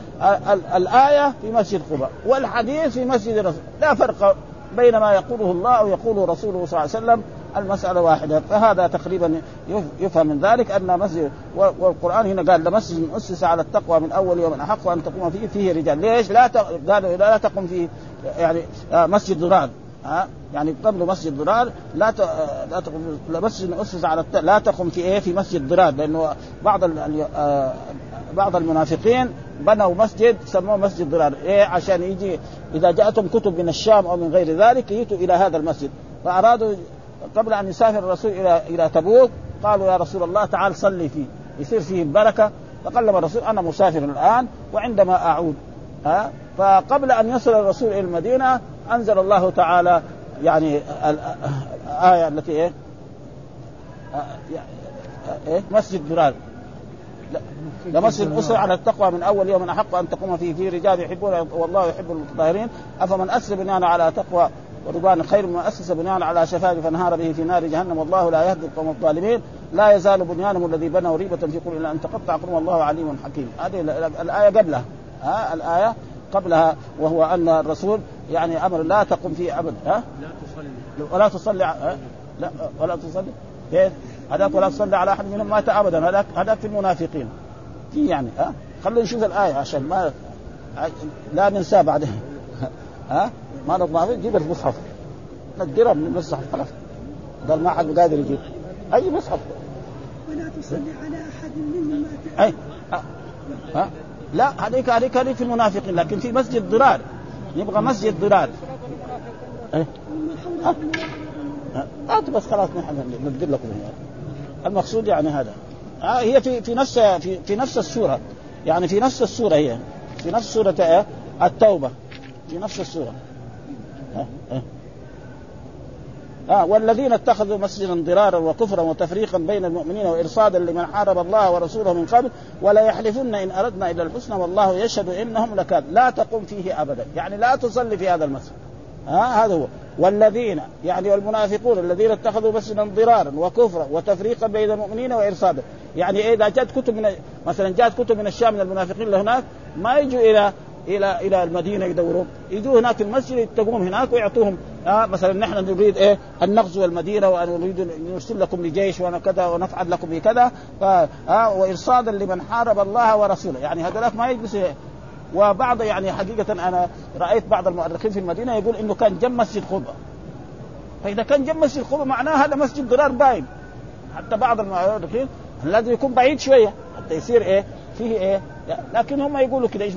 الآية في مسجد قباء والحديث في مسجد الرسول لا فرق بين ما يقوله الله أو يقوله رسوله صلى الله عليه وسلم المسألة واحدة. فهذا تقريبا يفهم من ذلك أن مسجد والقرآن هنا قال لمسجد أسس على التقوى من أول يوم أحق أن تقوم فيه فيه رجال. ليش؟ لا قالوا لا تقوم فيه يعني آه، مسجد ضرار ها؟ يعني قبل مسجد ضرار لا ت... لا تقوم مسجد اسس على الت... لا تقوم في إيه؟ في مسجد ضرار لأنه بعض ال... آه... بعض المنافقين بنوا مسجد سموه مسجد ضرار. إيه؟ عشان يجي إذا جاءتهم كتب من الشام أو من غير ذلك ياتوا إلى هذا المسجد. فأرادوا قبل أن يسافر الرسول إلى إلى تبوك قالوا يا رسول الله تعال صلي فيه. يصير فيه بركة. فقال الرسول أنا مسافر الآن وعندما أعود. ها؟ فقبل أن يصل الرسول إلى المدينة أنزل الله تعالى يعني الايه التي إيه؟ إيه؟ مسجد درار لمسجد الاسر على التقوى من أول يوم أحق أن تقوم فيه. فيه رجال يحبون والله يحب المتطهرين أفمن أسس بنيانا على تقوى ورضوان خير من أسس بنيانا على شفاء فانهار به في نار جهنم. والله لا يهدي القوم الظالمين. لا يزال بنيانهم الذي بنوا ريبة في قول إلا أن تقطع قرم الله عليم حكيم. هذه الآية قبلها. ها الآية قبلها وهو أن الرسول يعني أمر لا تقم فيه ابدا ها؟ لا تصلي. ولا تصلي. ها؟ لا ولا تصلي. كيف؟ هذاك ولا تصلي على أحد منهم مات ابدا. هذاك هذاك في المنافقين. في يعني ها؟ خلينا نشوف الآية عشان ما لا ننساه بعدين (laughs) ها؟ ما فيه جيب المصحف. ندرها من المصحف خلاص. قال ما حد قادر يجيب. أي مصحف؟ ولا تصلي على أحد منهم مات اي ها, ها؟ لا هذيك هذيك هذيك في المنافقين لكن في مسجد ضرار نبغى مسجد ضرار إيه هات بس خلاص نحن ندير لكم. المقصود يعني هذا. آه هي في في نفس في في نفس السورة. يعني في نفس السورة هي. في نفس سورة إيه؟ التوبة. في نفس السورة. آه آه. آه والذين اتخذوا مسجدا ضرارا وكفرا وتفريقا بين المؤمنين وإرصادا لمن حارب الله ورسوله من قبل ولا يحلفن إن أردنا إلا الحسنى والله يشهد إنهم لكاذب لا تقم فيه ابدا. يعني لا تصلي في هذا المسجد. ها هذا هو. والذين يعني والمنافقون الذين اتخذوا مسجدا ضرارا وكفرا وتفريقا بين المؤمنين وارصادا يعني إذا جاءت كتب من مثلا جاءت كتب من الشام من المنافقين لهناك ما يجوا إلى إلى إلى المدينة يدورون. يجوا هناك المسجد يتقوم هناك ويعطوهم آه مثلا نحن نريد إيه؟ أن نغزو المدينة ونريد أن نرسل لكم لجيش وكذا ونفعل لكم بكذا آه وإرصادا لمن حارب الله ورسوله. يعني هذولاك ما يجلس وبعض يعني حقيقة أنا رأيت بعض المؤرخين في المدينة يقول إنه كان جنب مسجد قبة. فإذا كان جنب مسجد قبة معناه هذا مسجد ضرار باين. حتى بعض المؤرخين لازم يكون بعيد شوية حتى يصير إيه فيه إيه. لكن هم يقولوا كذا إيش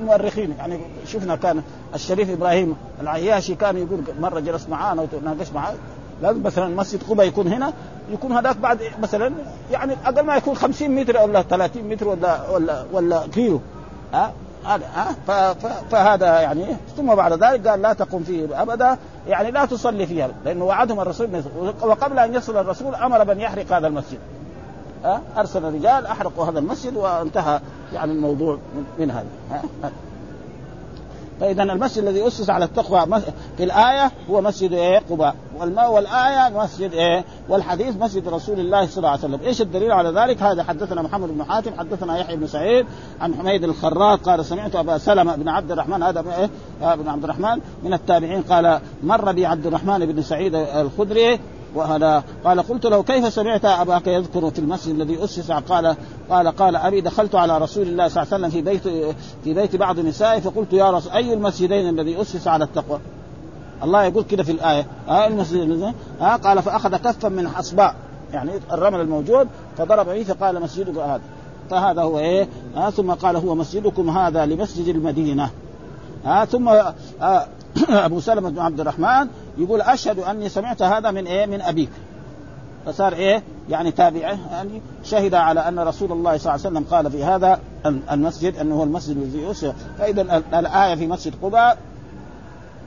المؤرخين؟ يعني شفنا كان الشريف إبراهيم العياشي كان يقول مرة جلس معانا وتناقش معاه لازم مثلا مسجد قبة يكون هنا يكون هذاك بعد مثلا يعني أقل ما يكون 50 متر ولا 30 متر ولا ولا ولا كيلو. ها؟ فهذا يعني ثم بعد ذلك قال لا تقم فيه أبدا يعني لا تصلي فيها لأنه وعدهم الرسول وقبل أن يصل الرسول أمر بن يحرق هذا المسجد. أرسل رجال أحرقوا هذا المسجد وانتهى يعني الموضوع من هذا. فإذا المسجد الذي أسس على التقوى في الآية هو مسجد إيه؟ قباء. والماء والآية مسجد إيه؟ والحديث مسجد رسول الله صلى الله عليه وسلم. إيش الدليل على ذلك؟ هذا حدثنا محمد بن حاتم حدثنا يحيى بن سعيد عن حميد الخراط قال سمعت أبا سلمة بن عبد الرحمن هذا إيه؟ بن عبد الرحمن من التابعين قال مر بي عبد الرحمن بن سعيد الخدري وهذا. قال قلت له كيف سمعت أباك يذكر في المسجد الذي أسس؟ قال قال قال ابي دخلت على رسول الله صلى الله عليه وسلم في بيت في بيت بعض نسائه فقلت يا رسول أي المسجدين الذي أسس على التقوى؟ الله يقول كده في الآية. ها المسجد ها قال فأخذ كفا من حصباء يعني الرمل الموجود فضرب به فقال مسجدك هذا. فهذا هو إيه؟ ها ثم قال هو مسجدكم هذا لمسجد المدينة. ها ثم آه (coughs) أبو سلمة بن عبد الرحمن يقول أشهد أني سمعت هذا من إيه؟ من أبيك. فصار إيه؟ يعني تابعه يعني شهد على أن رسول الله صلى الله عليه وسلم قال في هذا المسجد أنه هو المسجد الذي اسس فإذا الآية في مسجد قباء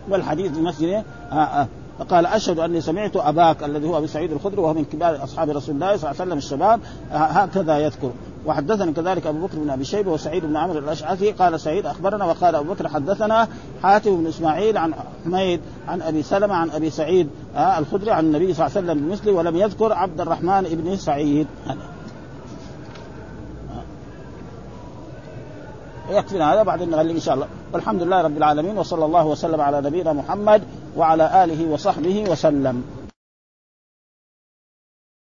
والحديث في مسجد إيه؟ آه آه. فقال أشهد أني سمعت أباك الذي هو أبي سعيد الخدري وهو من كبار أصحاب رسول الله صلى الله عليه وسلم الشباب هكذا يذكر. وحدثني كذلك أبو بكر بن أبي شيبة وسعيد بن عمرو الأشعثي قال سعيد أخبرنا وقال أبو بكر حدثنا حاتم بن إسماعيل عن حميد عن أبي سلمة عن أبي سعيد الخدري عن النبي صلى الله عليه وسلم بمثله ولم يذكر عبد الرحمن بن سعيد. يكفينا هذا بعدين نغلق إن شاء الله. والحمد لله رب العالمين وصلى الله وسلم على نبينا محمد وعلى آله وصحبه وسلم.